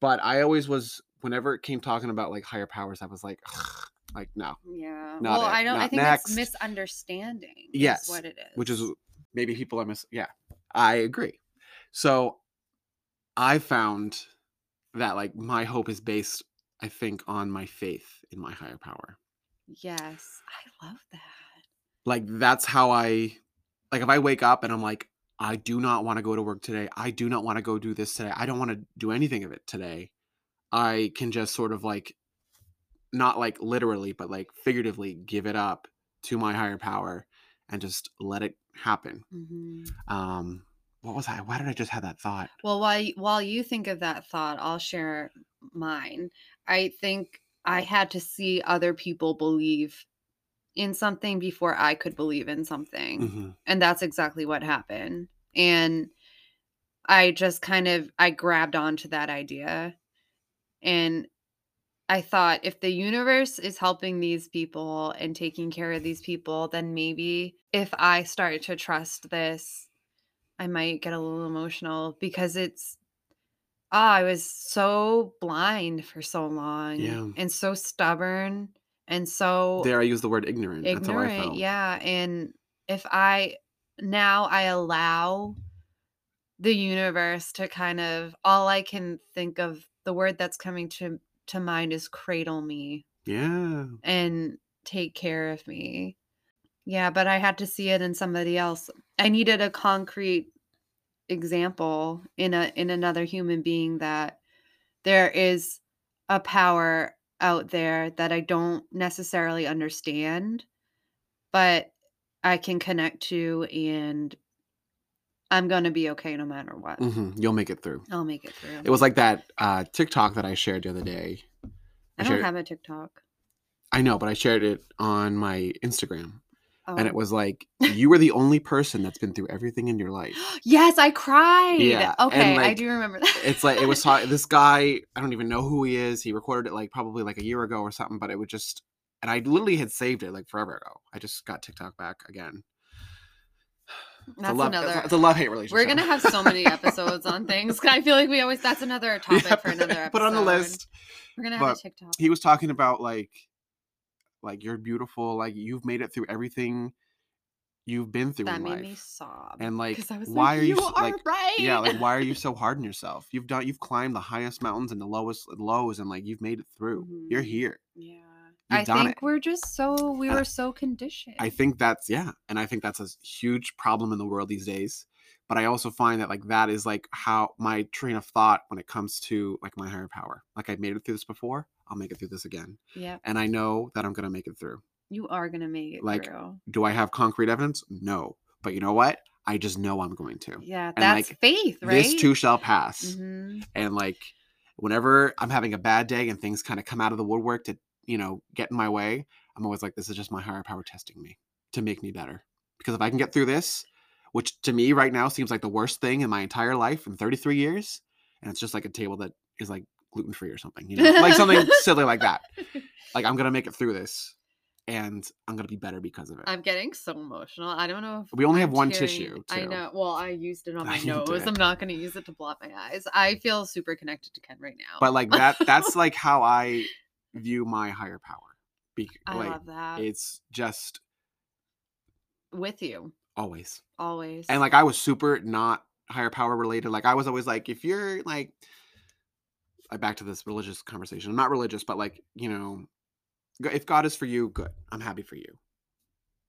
[SPEAKER 2] but i always was whenever it came talking about like higher powers i was like like no
[SPEAKER 1] Yeah. Well,
[SPEAKER 2] it.
[SPEAKER 1] I don't. I think
[SPEAKER 2] next.
[SPEAKER 1] it's misunderstanding.
[SPEAKER 2] Yes,
[SPEAKER 1] what it is.
[SPEAKER 2] which is maybe people are mis yeah i agree so i found that like my hope is based i think on my faith in my higher power
[SPEAKER 1] yes, I love that.
[SPEAKER 2] like that's how i like if i wake up and i'm like i do not want to go to work today i do not want to go do this today i don't want to do anything of it today i can just sort of like not like literally but like figuratively give it up to my higher power and just let it happen
[SPEAKER 1] Mhm.
[SPEAKER 2] um what was i why did i just have that thought
[SPEAKER 1] Well, while while you think of that thought, I'll share mine. I think I had to see other people believe in something before I could believe in something.
[SPEAKER 2] Mhm.
[SPEAKER 1] and that's exactly what happened and i just kind of i grabbed onto that idea and i thought if the universe is helping these people and taking care of these people then maybe if i start to trust this i might get a little emotional because it's oh i was so blind for so long
[SPEAKER 2] Yeah.
[SPEAKER 1] and so stubborn and so
[SPEAKER 2] there i use the word ignorant, that's how i
[SPEAKER 1] ignorant yeah and if i now i allow the universe to kind of all i can think of the word that's coming to to mind is cradle me
[SPEAKER 2] yeah.
[SPEAKER 1] and take care of me yeah but i had to see it in somebody else i needed a concrete example in a in another human being that there is a power out there that I don't necessarily understand, but I can connect to and I'm going to be okay no matter what.
[SPEAKER 2] hmm you'll make it through
[SPEAKER 1] I'll make it through.
[SPEAKER 2] it was like that uh tiktok that i shared the other day
[SPEAKER 1] I don't
[SPEAKER 2] shared-
[SPEAKER 1] have a TikTok.
[SPEAKER 2] i know but i shared it on my instagram
[SPEAKER 1] Oh.
[SPEAKER 2] and it oh. was like you were the only person that's been through everything in your life
[SPEAKER 1] yes, I cried.
[SPEAKER 2] Yeah,
[SPEAKER 1] Okay, I do remember that.
[SPEAKER 2] it's like it was this guy i don't even know who he is he recorded it like probably like a year ago or something but it was just and I literally had saved it like forever ago. I just got TikTok back again. It's
[SPEAKER 1] That's
[SPEAKER 2] love,
[SPEAKER 1] another.
[SPEAKER 2] It's a love hate relationship.
[SPEAKER 1] We're gonna have so many episodes on things. I feel like we always. That's another topic
[SPEAKER 2] Yeah,
[SPEAKER 1] for another episode.
[SPEAKER 2] Put on the list.
[SPEAKER 1] We're gonna have
[SPEAKER 2] But
[SPEAKER 1] a TikTok.
[SPEAKER 2] He was talking about like, like you're beautiful. Like you've made it through everything you've been through
[SPEAKER 1] That
[SPEAKER 2] in
[SPEAKER 1] made
[SPEAKER 2] life.
[SPEAKER 1] me sob.
[SPEAKER 2] And, like,
[SPEAKER 1] 'cause I was
[SPEAKER 2] why
[SPEAKER 1] like,
[SPEAKER 2] are you
[SPEAKER 1] you are
[SPEAKER 2] like-
[SPEAKER 1] right.
[SPEAKER 2] yeah like why are you so hard on yourself you've done you've climbed the highest mountains and the lowest lows and like you've made it through you're
[SPEAKER 1] Mhm.
[SPEAKER 2] here
[SPEAKER 1] Yeah.
[SPEAKER 2] You've
[SPEAKER 1] I think
[SPEAKER 2] it.
[SPEAKER 1] we're just so we
[SPEAKER 2] And
[SPEAKER 1] were so conditioned.
[SPEAKER 2] i think that's yeah and i think that's a huge problem in the world these days but i also find that like that is like how my train of thought when it comes to like my higher power like i've made it through this before i'll make it through this again
[SPEAKER 1] Yeah.
[SPEAKER 2] and i know that i'm gonna make it through
[SPEAKER 1] You are gonna make it
[SPEAKER 2] Like,
[SPEAKER 1] through.
[SPEAKER 2] do i have concrete evidence no but you know what i just know i'm going to
[SPEAKER 1] Yeah,
[SPEAKER 2] and,
[SPEAKER 1] that's
[SPEAKER 2] like,
[SPEAKER 1] faith, right?
[SPEAKER 2] this too shall pass
[SPEAKER 1] Mhm.
[SPEAKER 2] and like whenever i'm having a bad day and things kind of come out of the woodwork to you know get in my way i'm always like this is just my higher power testing me to make me better because if i can get through this which to me right now seems like the worst thing in my entire life in 33 years and it's just like a table that is like gluten free or something you know like something silly like that like i'm gonna make it through this and i'm gonna be better because of it
[SPEAKER 1] I'm getting so emotional. I don't know if
[SPEAKER 2] we only have
[SPEAKER 1] I'm
[SPEAKER 2] one
[SPEAKER 1] tearing.
[SPEAKER 2] tissue
[SPEAKER 1] I know. Well, I used it on my nose. I'm not going to use it to blot my eyes. I feel super connected to Ken right now.
[SPEAKER 2] but like that that's like how i view my higher power Be-
[SPEAKER 1] I
[SPEAKER 2] like
[SPEAKER 1] love that.
[SPEAKER 2] it's just
[SPEAKER 1] With you
[SPEAKER 2] always.
[SPEAKER 1] Always.
[SPEAKER 2] and like i was super not higher power related like i was always like if you're like I back to this religious conversation i'm not religious but like you know if god is for you good. I'm happy for you.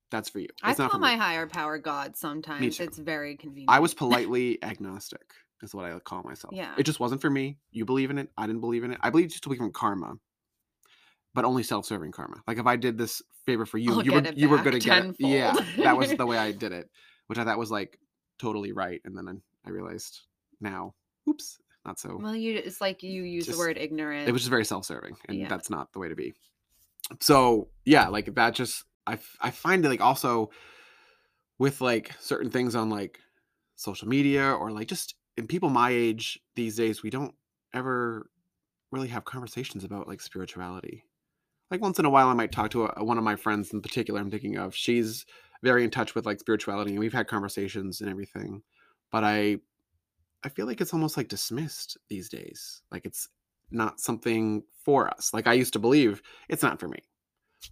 [SPEAKER 2] That's for you.
[SPEAKER 1] I
[SPEAKER 2] it's not
[SPEAKER 1] call my higher power God sometimes. It's very convenient.
[SPEAKER 2] i was politely agnostic is what i call myself.
[SPEAKER 1] Yeah.
[SPEAKER 2] it just wasn't for me. You believe in it. I didn't believe in it. I believe just believe in karma but only self-serving karma. Like if i did this favor for you
[SPEAKER 1] I'll
[SPEAKER 2] you were you were gonna get it. Yeah that was the way i did it which i thought was like totally right and then i, I realized now oops not so
[SPEAKER 1] Well, you it's like you use
[SPEAKER 2] Just-
[SPEAKER 1] the word ignorant.
[SPEAKER 2] it was just very self-serving and
[SPEAKER 1] Yeah.
[SPEAKER 2] that's not the way to be. So yeah like that just I I find it like also with like certain things on like social media or like just in people my age these days we don't ever really have conversations about like spirituality like once in a while i might talk to a, one of my friends in particular i'm thinking of. She's very in touch with like spirituality and we've had conversations and everything but i i feel like it's almost like dismissed these days. Like it's not something for us. Like i used to believe it's not for me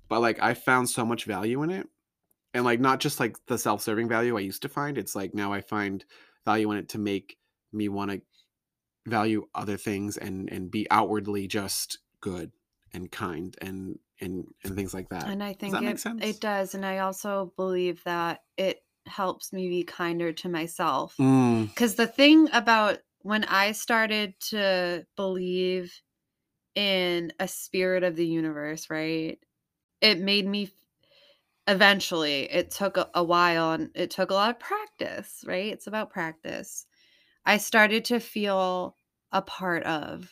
[SPEAKER 2] but like i found so much value in it and like not just like the self-serving value i used to find it's like now i find value in it to make me want to value other things and and be outwardly just good and kind and and and things like that
[SPEAKER 1] and I think
[SPEAKER 2] that make
[SPEAKER 1] it,
[SPEAKER 2] sense?
[SPEAKER 1] it does. And I also believe that it helps me be kinder to myself.
[SPEAKER 2] Mm,
[SPEAKER 1] Because the thing about when I started to believe in a spirit of the universe, right? It made me eventually, it took a, a while and it took a lot of practice, right? It's about practice. I started to feel a part of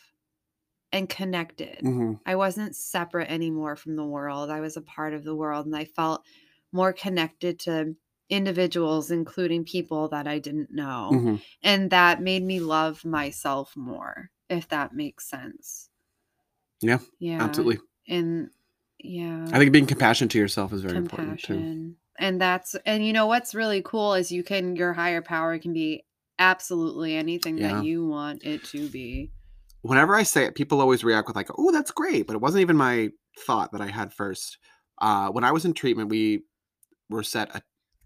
[SPEAKER 1] and connected.
[SPEAKER 2] mhm,
[SPEAKER 1] I wasn't separate anymore from the world. I was a part of the world and I felt more connected to individuals, including people that I didn't know.
[SPEAKER 2] mhm.
[SPEAKER 1] And that made me love myself more, if that makes sense.
[SPEAKER 2] Yeah,
[SPEAKER 1] Yeah.
[SPEAKER 2] absolutely
[SPEAKER 1] And yeah.
[SPEAKER 2] i think being compassionate to yourself is very important too.
[SPEAKER 1] And that's and you know what's really cool is you can your higher power can be absolutely anything
[SPEAKER 2] Yeah.
[SPEAKER 1] that you want it to be.
[SPEAKER 2] Whenever I say it, people always react with like, "Oh, that's great," but it wasn't even my thought that I had first. Uh, when I was in treatment, we were set a,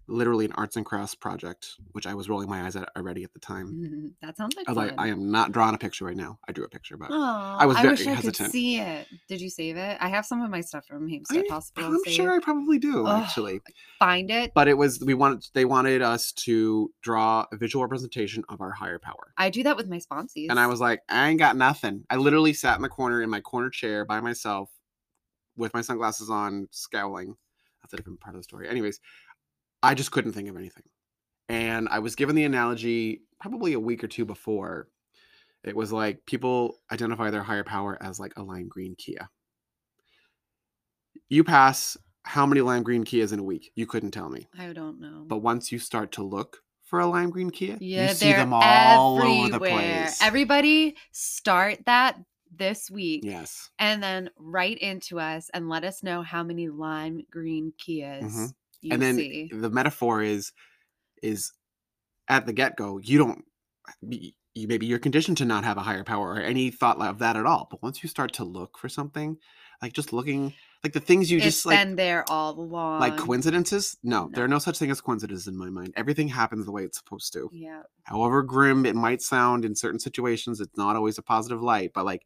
[SPEAKER 2] literally an arts and crafts project, which I was rolling my eyes at already at the time.
[SPEAKER 1] Mm, that sounds like
[SPEAKER 2] I was
[SPEAKER 1] fun.
[SPEAKER 2] like, "I am not drawing a picture right now. I drew a picture, but
[SPEAKER 1] I
[SPEAKER 2] was
[SPEAKER 1] I
[SPEAKER 2] very
[SPEAKER 1] wish I
[SPEAKER 2] hesitant.
[SPEAKER 1] could see it. Did you save it? I have some of my stuff from Hampstead Hospital.
[SPEAKER 2] I'm
[SPEAKER 1] saved.
[SPEAKER 2] sure I probably do
[SPEAKER 1] Ugh.
[SPEAKER 2] actually."
[SPEAKER 1] find it.
[SPEAKER 2] But it was we wanted they wanted us to draw a visual representation of our higher power.
[SPEAKER 1] I do that with my sponsees.
[SPEAKER 2] And I was like, I ain't got nothing. I literally sat in the corner in my corner chair by myself with my sunglasses on, scowling. That's a different part of the story. Anyways, I just couldn't think of anything. And I was given the analogy probably a week or two before. It was like people identify their higher power as like a lime green Kia. You pass how many lime green Kias in a week? You couldn't tell me.
[SPEAKER 1] I don't know.
[SPEAKER 2] But once you start to look for a lime green Kia,
[SPEAKER 1] yeah,
[SPEAKER 2] you see them all
[SPEAKER 1] everywhere.
[SPEAKER 2] over the place.
[SPEAKER 1] Everybody start that this week
[SPEAKER 2] Yes.
[SPEAKER 1] and then write into us and let us know how many lime green Kias
[SPEAKER 2] Mhm.
[SPEAKER 1] You
[SPEAKER 2] and then
[SPEAKER 1] see.
[SPEAKER 2] the metaphor is is at the get-go you don't you maybe you're conditioned to not have a higher power or any thought of that at all but once you start to look for something like just looking like the things you
[SPEAKER 1] it's
[SPEAKER 2] just like
[SPEAKER 1] been there all along.
[SPEAKER 2] like coincidences no, there are no such thing as coincidences in my mind everything happens the way it's supposed to
[SPEAKER 1] Yeah.
[SPEAKER 2] however grim it might sound in certain situations it's not always a positive light but like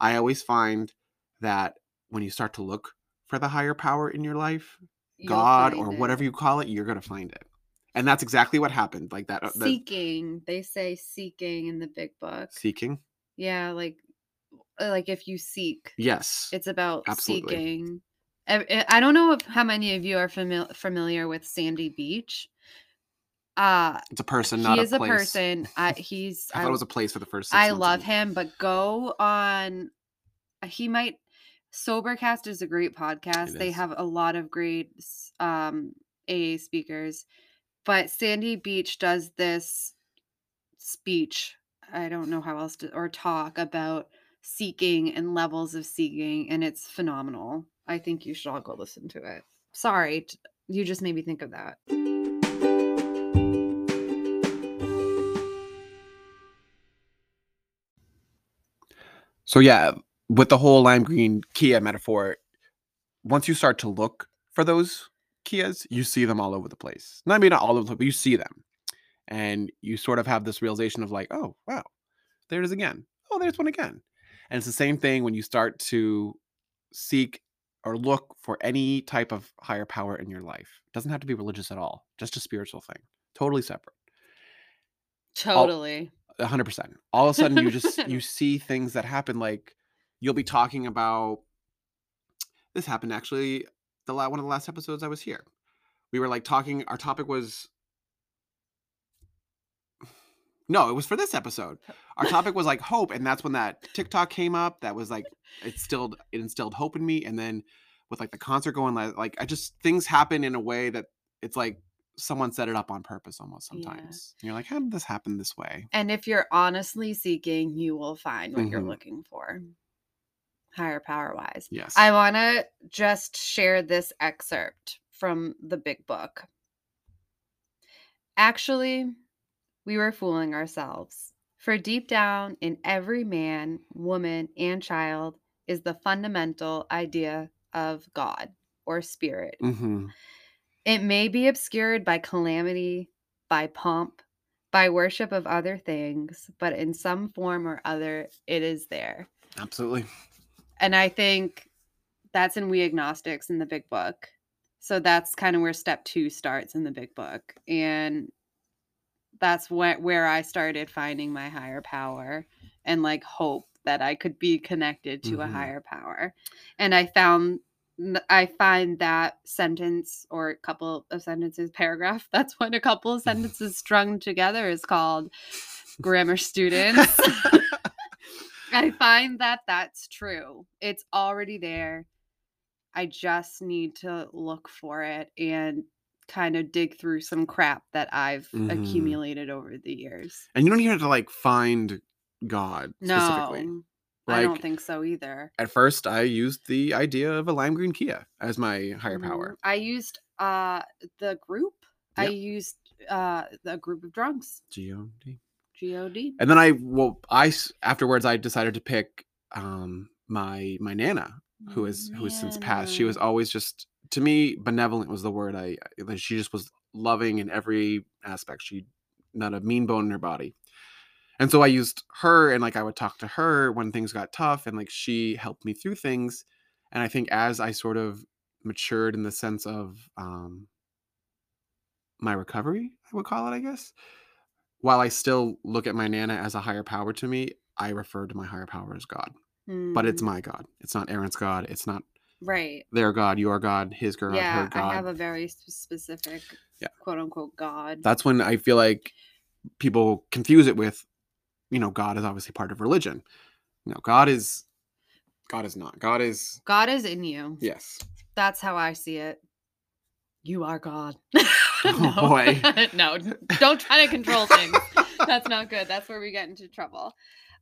[SPEAKER 2] i always find that when you start to look for the higher power in your life god or
[SPEAKER 1] it.
[SPEAKER 2] whatever you call it you're gonna find it and that's exactly what happened like that, uh, that
[SPEAKER 1] seeking. They say seeking in the big book.
[SPEAKER 2] seeking
[SPEAKER 1] Yeah, like uh, like if you seek,
[SPEAKER 2] yes
[SPEAKER 1] it's about
[SPEAKER 2] Absolutely.
[SPEAKER 1] seeking. I, I- I don't know if, how many of you are famil- familiar with Sandy Beach. Uh
[SPEAKER 2] it's a person
[SPEAKER 1] he
[SPEAKER 2] not
[SPEAKER 1] is
[SPEAKER 2] a
[SPEAKER 1] a person. I, he's
[SPEAKER 2] i thought it was a place for the first six
[SPEAKER 1] I love him, but go on. He might. Sobercast is a great podcast.
[SPEAKER 2] It
[SPEAKER 1] They
[SPEAKER 2] is.
[SPEAKER 1] have a lot of great um, AA speakers, but Sandy Beach does this speech. I don't know how else to or talk about seeking and levels of seeking, and it's phenomenal. I think you should all go listen to it. Sorry, you just made me think of that.
[SPEAKER 2] So yeah, with the whole lime green Kia metaphor, once you start to look for those Kias, you see them all over the place. Not I mean not all over the place, but you see them. And you sort of have this realization of like, oh wow, there it is again. Oh, there's one again. And it's the same thing when you start to seek or look for any type of higher power in your life. It doesn't have to be religious at all, just a spiritual thing. Totally separate.
[SPEAKER 1] Totally.
[SPEAKER 2] A hundred percent. All of a sudden, you just you see things that happen. Like you'll be talking about. This happened actually. The la- one of the last episodes I was here, we were like talking. Our topic was. No, it was for this episode. Our topic was like hope, and that's when that TikTok came up. That was like it instilled it instilled hope in me, and then with like the concert going, like, I just things happen in a way that it's like someone set it up on purpose almost sometimes. And you're like, how did this happen this way?
[SPEAKER 1] And if you're honestly seeking, you will find what you're
[SPEAKER 2] Mhm.
[SPEAKER 1] looking for, higher power wise.
[SPEAKER 2] Yes.
[SPEAKER 1] I want to just share this excerpt from the big book. Actually, we were fooling ourselves. For deep down in every man, woman, and child is the fundamental idea of God or spirit.
[SPEAKER 2] hmm
[SPEAKER 1] It may be obscured by calamity, by pomp, by worship of other things, but in some form or other, it is there.
[SPEAKER 2] Absolutely.
[SPEAKER 1] And I think that's in We Agnostics in the big book. So that's kind of where step two starts in the big book. And that's where, where I started finding my higher power and like hope that I could be connected to a
[SPEAKER 2] Mhm.
[SPEAKER 1] higher power. And I found I find that sentence or a couple of sentences, paragraph, that's when a couple of sentences strung together is called grammar students. I find that that's true. It's already there. I just need to look for it and kind of dig through some crap that I've
[SPEAKER 2] Mhm.
[SPEAKER 1] accumulated over the years.
[SPEAKER 2] and you don't even have to like find God specifically.
[SPEAKER 1] No, I don't think so either.
[SPEAKER 2] At first, I used the idea of a lime green Kia as my higher power.
[SPEAKER 1] Mhm. I used uh the group. I used uh the group of drunks.
[SPEAKER 2] G-O-D.
[SPEAKER 1] God.
[SPEAKER 2] And then I well, I afterwards I decided to pick um my my nana who is who has since passed. She was always just to me benevolent was the word I I- like, she just was loving in every aspect. She not a mean bone in her body. And so I used her and like I would talk to her when things got tough and like she helped me through things. And I think as I sort of matured in the sense of um my recovery, I would call it, I guess. While I still look at my nana as a higher power to me, I refer to my higher power as God. But it's
[SPEAKER 1] Mm,
[SPEAKER 2] my God. It's not Erin's God. It's not
[SPEAKER 1] right.
[SPEAKER 2] their God, your God, his God,
[SPEAKER 1] Yeah,
[SPEAKER 2] her God.
[SPEAKER 1] I have a very specific
[SPEAKER 2] Yeah.
[SPEAKER 1] quote unquote God.
[SPEAKER 2] That's when I feel like people confuse it with, you know, God is obviously part of religion. No, God is God is not. God is
[SPEAKER 1] God is in you.
[SPEAKER 2] yes.
[SPEAKER 1] That's how I see it. You are God.
[SPEAKER 2] Oh, boy.
[SPEAKER 1] no, don't try to control things. That's not good. That's where we get into trouble.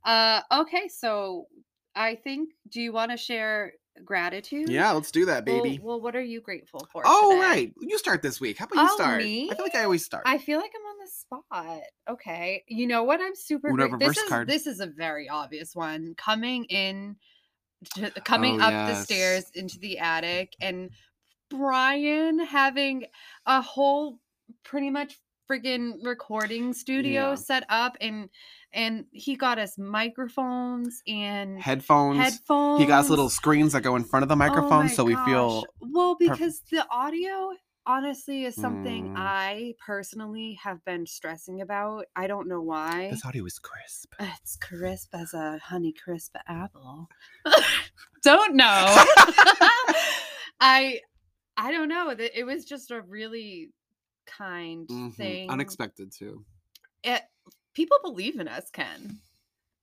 [SPEAKER 1] Uh, okay, so I think. Do you want to share gratitude?
[SPEAKER 2] Yeah, let's do that, baby.
[SPEAKER 1] Well, what are you grateful for?
[SPEAKER 2] oh,
[SPEAKER 1] today?
[SPEAKER 2] right. You start this week. How about you
[SPEAKER 1] Oh,
[SPEAKER 2] start?
[SPEAKER 1] me?
[SPEAKER 2] I feel like I always start.
[SPEAKER 1] I feel like I'm on the spot. Okay. You know what? I'm super great. This is
[SPEAKER 2] card.
[SPEAKER 1] this is a very obvious one. Coming in to, coming
[SPEAKER 2] Oh,
[SPEAKER 1] up the stairs into the attic and Brian having a whole pretty much friggin' recording studio
[SPEAKER 2] Yeah.
[SPEAKER 1] set up and and he got us microphones and
[SPEAKER 2] Headphones.
[SPEAKER 1] headphones.
[SPEAKER 2] He got us little screens that go in front of the
[SPEAKER 1] Oh
[SPEAKER 2] microphone,
[SPEAKER 1] my
[SPEAKER 2] so we feel
[SPEAKER 1] well because the audio honestly is something
[SPEAKER 2] Mm.
[SPEAKER 1] I personally have been stressing about. I don't know why.
[SPEAKER 2] this audio is crisp.
[SPEAKER 1] It's crisp as a honey crisp apple. don't know. I I don't know. It was just a really kind
[SPEAKER 2] Mhm.
[SPEAKER 1] thing.
[SPEAKER 2] Unexpected too.
[SPEAKER 1] It, people believe in us, Ken.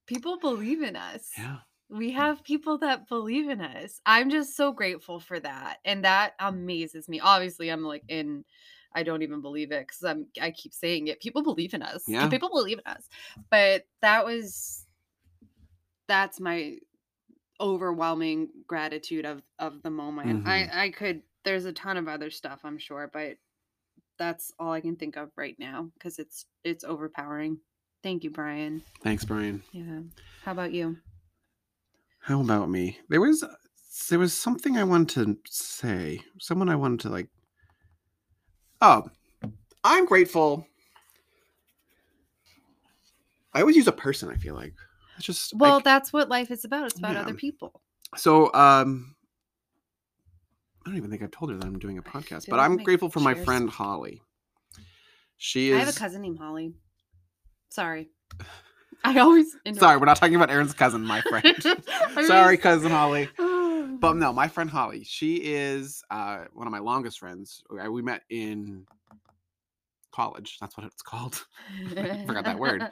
[SPEAKER 1] People believe in us
[SPEAKER 2] Yeah.
[SPEAKER 1] we have people that believe in us. I'm just so grateful for that. And that amazes me. Obviously, I'm like in I don't even believe it cuz I'm I keep saying it. People believe in us.
[SPEAKER 2] Yeah.
[SPEAKER 1] People believe in us. But that was that's my overwhelming gratitude of of the moment.
[SPEAKER 2] Mhm.
[SPEAKER 1] I I could there's a ton of other stuff, I'm sure, but that's all I can think of right now cuz it's it's overpowering. Thank you, Brian.
[SPEAKER 2] Thanks, Brian.
[SPEAKER 1] Yeah. How about you?
[SPEAKER 2] How about me? There was there was something I wanted to say. Someone I wanted to like. Oh, I'm grateful. I always use a person. I feel like it's just
[SPEAKER 1] Well, that's what life is about. It's about
[SPEAKER 2] Yeah.
[SPEAKER 1] other people.
[SPEAKER 2] so um. I don't even think I've told her that I'm doing a podcast, but I'm grateful for my friend Holly. She is.
[SPEAKER 1] I have a cousin named Holly. Sorry. I always
[SPEAKER 2] Sorry, we're not talking about Erin's cousin, my friend. Sorry, cousin Holly.
[SPEAKER 1] but
[SPEAKER 2] no, my friend Holly, she is uh, one of my longest friends. We met in college. That's what it's called. I forgot that word.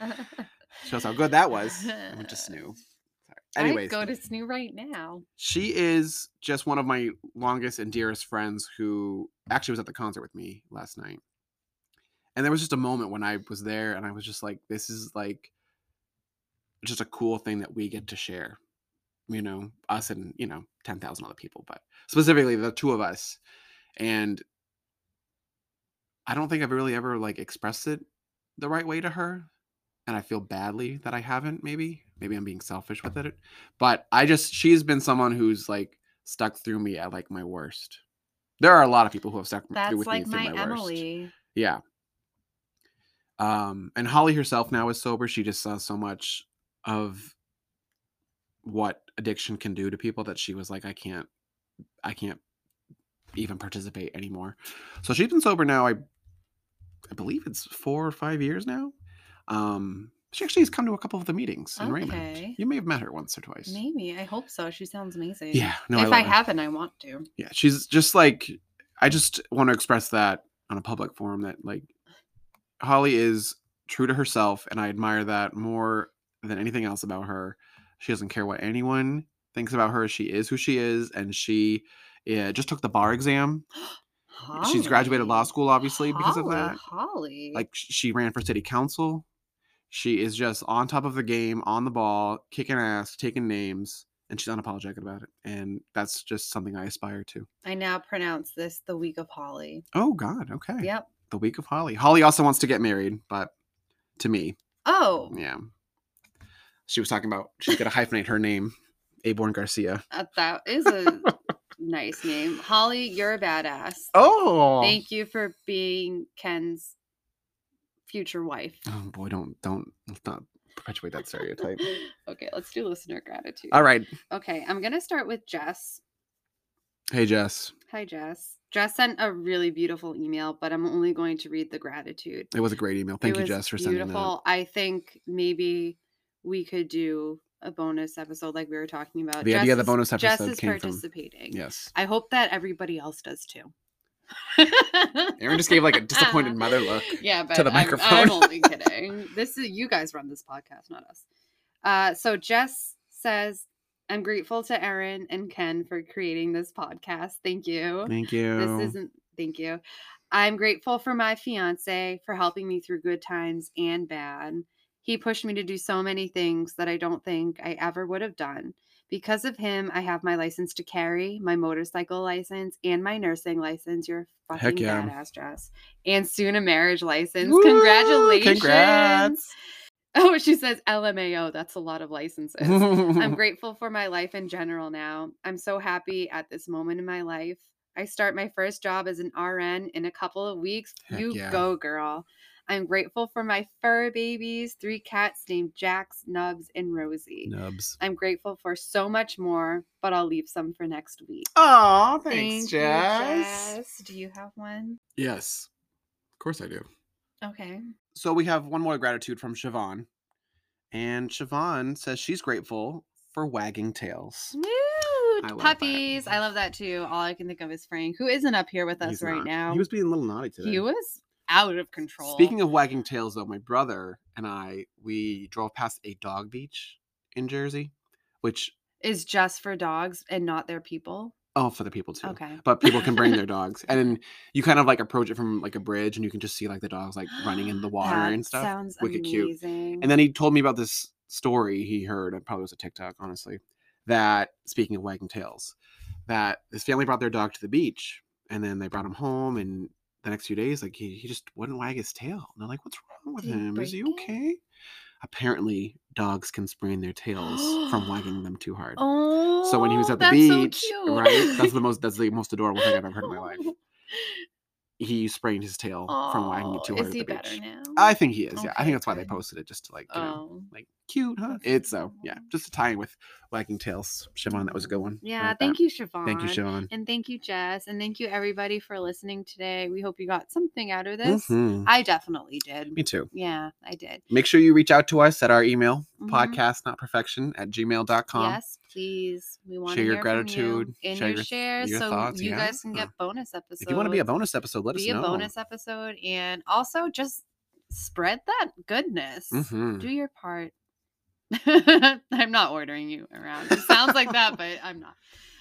[SPEAKER 2] Shows how good that was. I went to SNU. Sorry. Anyways,
[SPEAKER 1] I go to SNU right now.
[SPEAKER 2] she is just one of my longest and dearest friends who actually was at the concert with me last night. And there was just a moment when I was there and I was just like, this is like just a cool thing that we get to share. You know, us and, you know, 10,000 other people, but specifically the two of us. And I don't think I've really ever like expressed it the right way to her. And I feel badly that I haven't, maybe. Maybe I'm being selfish with it. But I just, she's been someone who's like stuck through me at like my worst. There are a lot of people who have stuck
[SPEAKER 1] That's
[SPEAKER 2] through with
[SPEAKER 1] like
[SPEAKER 2] me through
[SPEAKER 1] my,
[SPEAKER 2] my, worst.
[SPEAKER 1] Emily.
[SPEAKER 2] Yeah. Um, and Holly herself now is sober. She just saw so much of what addiction can do to people that she was like, I can't, I can't even participate anymore. So she's been sober now. I, I believe it's four or five years now. Um, she actually has come to a couple of the meetings in Raymond.
[SPEAKER 1] Okay.
[SPEAKER 2] You may have met her once or twice.
[SPEAKER 1] Maybe. I hope so. She sounds amazing.
[SPEAKER 2] Yeah, no,
[SPEAKER 1] if
[SPEAKER 2] I,
[SPEAKER 1] I, haven't, I want to.
[SPEAKER 2] yeah she's just like i just want to express that on a public forum that like holly is true to herself and i admire that more than anything else about her she doesn't care what anyone thinks about her she is who she is and she uh, just took the bar exam she's graduated law school obviously because of that
[SPEAKER 1] Holly.
[SPEAKER 2] like she ran for city council she is just on top of the game on the ball kicking ass taking names and she's unapologetic about it and that's just something i aspire to
[SPEAKER 1] I now pronounce this the week of Holly.
[SPEAKER 2] Oh God, okay.
[SPEAKER 1] Yep.
[SPEAKER 2] The week of Holly. Holly also wants to get married, but to me,
[SPEAKER 1] Oh,
[SPEAKER 2] yeah. She was talking about she's gonna hyphenate her name, Aborn Garcia.
[SPEAKER 1] uh, that is a nice name. Holly, you're a badass.
[SPEAKER 2] Oh.
[SPEAKER 1] Thank you for being Ken's future wife.
[SPEAKER 2] Oh boy, don't don't let's not perpetuate that stereotype.
[SPEAKER 1] okay, let's do listener gratitude.
[SPEAKER 2] All right.
[SPEAKER 1] Okay, I'm gonna start with Jess.
[SPEAKER 2] Hey Jess.
[SPEAKER 1] Hi, Jess. Jess sent a really beautiful email, but I'm only going to read the gratitude.
[SPEAKER 2] It was a great email. Thank
[SPEAKER 1] It
[SPEAKER 2] you, Jess, for sending that.
[SPEAKER 1] beautiful. I think maybe we could do a bonus episode like we were talking about.
[SPEAKER 2] The idea of the bonus episode.
[SPEAKER 1] Jess is
[SPEAKER 2] came from-
[SPEAKER 1] participating.
[SPEAKER 2] Yes.
[SPEAKER 1] I hope that everybody else does too.
[SPEAKER 2] Erin just gave like a disappointed mother look.
[SPEAKER 1] Yeah, but
[SPEAKER 2] to the
[SPEAKER 1] I'm- I'm,
[SPEAKER 2] microphone.
[SPEAKER 1] only kidding. This is you guys run this podcast, not us. Uh, so Jess says, "I'm grateful to Erin and Ken for creating this podcast. Thank you.
[SPEAKER 2] Thank you.
[SPEAKER 1] This isn't. Thank you. I'm grateful for my fiance for helping me through good times and bad. He pushed me to do so many things that I don't think I ever would have done. Because of him, I have my license to carry, my motorcycle license, and my nursing license. You're a
[SPEAKER 2] Heck
[SPEAKER 1] fucking
[SPEAKER 2] yeah.
[SPEAKER 1] badass, Jess. And soon a marriage license.
[SPEAKER 2] Woo!
[SPEAKER 1] Congratulations.
[SPEAKER 2] Congrats.
[SPEAKER 1] Oh, she says LMAO. That's a lot of licenses. I'm grateful for my life in general now. I'm so happy at this moment in my life. I start my first job as an RN in a couple of weeks.
[SPEAKER 2] Heck
[SPEAKER 1] you
[SPEAKER 2] yeah.
[SPEAKER 1] go, girl. I'm grateful for my fur babies, three cats named Jax, Nubs, and Rosie.
[SPEAKER 2] Nubs.
[SPEAKER 1] I'm grateful for so much more, but I'll leave some for next week.
[SPEAKER 2] Oh, thanks,
[SPEAKER 1] Thank you,
[SPEAKER 2] Jess.
[SPEAKER 1] Jess. Do you have one?
[SPEAKER 2] Yes, of course I do.
[SPEAKER 1] Okay.
[SPEAKER 2] So we have one more gratitude from Siobhan. And Siobhan says she's grateful for wagging tails.
[SPEAKER 1] Woo!
[SPEAKER 2] I.
[SPEAKER 1] Puppies. I love that too. All I can think of is Frank, who isn't up here with us
[SPEAKER 2] He's
[SPEAKER 1] right
[SPEAKER 2] not.
[SPEAKER 1] now.
[SPEAKER 2] He was being a little naughty today.
[SPEAKER 1] He was out of control.
[SPEAKER 2] Speaking of wagging tails, though, my brother and I we drove past a dog beach in Jersey, which
[SPEAKER 1] is just for dogs and not their people.
[SPEAKER 2] oh for the people too.
[SPEAKER 1] Okay.
[SPEAKER 2] But people can bring their dogs, and then you kind of like approach it from like a bridge, and you can just see like the dogs like running in the water
[SPEAKER 1] That
[SPEAKER 2] and stuff.
[SPEAKER 1] Sounds
[SPEAKER 2] Wicked cute.
[SPEAKER 1] amazing.
[SPEAKER 2] And then he told me about this story he heard, it probably was a TikTok, honestly, that speaking of wagging tails, that his family brought their dog to the beach and then they brought him home and the next few days, like he, he just wouldn't wag his tail. And they're like, What's wrong with
[SPEAKER 1] Did
[SPEAKER 2] him? Is he
[SPEAKER 1] break it?
[SPEAKER 2] okay? Apparently, dogs can sprain their tails from wagging them too hard.
[SPEAKER 1] oh,
[SPEAKER 2] so when he was at the
[SPEAKER 1] so
[SPEAKER 2] beach, right? That's the most that's the most adorable thing I've ever heard in my life. He sprained his tail from wagging it
[SPEAKER 1] Oh,
[SPEAKER 2] too hard
[SPEAKER 1] Is
[SPEAKER 2] at
[SPEAKER 1] he
[SPEAKER 2] the beach.
[SPEAKER 1] better now?
[SPEAKER 2] I think he is. Yeah, I think that's why they posted it just to like you know
[SPEAKER 1] Oh.
[SPEAKER 2] like cute, huh? It's so yeah, just to tie in with wagging tails. Siobhan, that was a good one.
[SPEAKER 1] Yeah,
[SPEAKER 2] like
[SPEAKER 1] thank
[SPEAKER 2] that.
[SPEAKER 1] you, Siobhan.
[SPEAKER 2] Thank you, Siobhan.
[SPEAKER 1] And thank you, Jess. And thank you, everybody, for listening today. We hope you got something out of this.
[SPEAKER 2] Mhm.
[SPEAKER 1] I definitely did.
[SPEAKER 2] Me too.
[SPEAKER 1] Yeah, I did.
[SPEAKER 2] Make sure you reach out to us at our email,
[SPEAKER 1] Mhm.
[SPEAKER 2] podcast not perfection at gmail.com.
[SPEAKER 1] Yes, please. We want
[SPEAKER 2] Share
[SPEAKER 1] to
[SPEAKER 2] your gratitude,
[SPEAKER 1] you in
[SPEAKER 2] share
[SPEAKER 1] your,
[SPEAKER 2] your-
[SPEAKER 1] shares,
[SPEAKER 2] your
[SPEAKER 1] so
[SPEAKER 2] thoughts,
[SPEAKER 1] you
[SPEAKER 2] yeah.
[SPEAKER 1] guys can get bonus episodes.
[SPEAKER 2] If you want to be a bonus episode, let
[SPEAKER 1] be
[SPEAKER 2] us know.
[SPEAKER 1] Be a bonus episode, and also just spread that goodness.
[SPEAKER 2] Mhm.
[SPEAKER 1] Do your part. I'm not ordering you around. It sounds like that, but I'm not.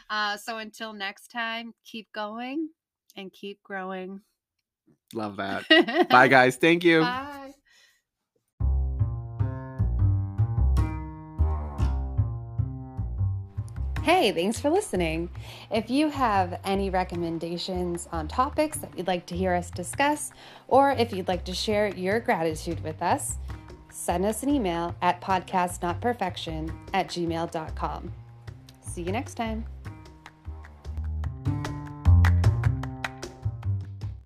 [SPEAKER 1] Uh, so until next time, keep going and keep growing.
[SPEAKER 2] Love that. Bye, guys. Thank you.
[SPEAKER 1] Bye. Hey, thanks for listening. If you have any recommendations on topics that you'd like to hear us discuss, or if you'd like to share your gratitude with us, send us an email at podcastnotperfection at gmail.com. See you next time.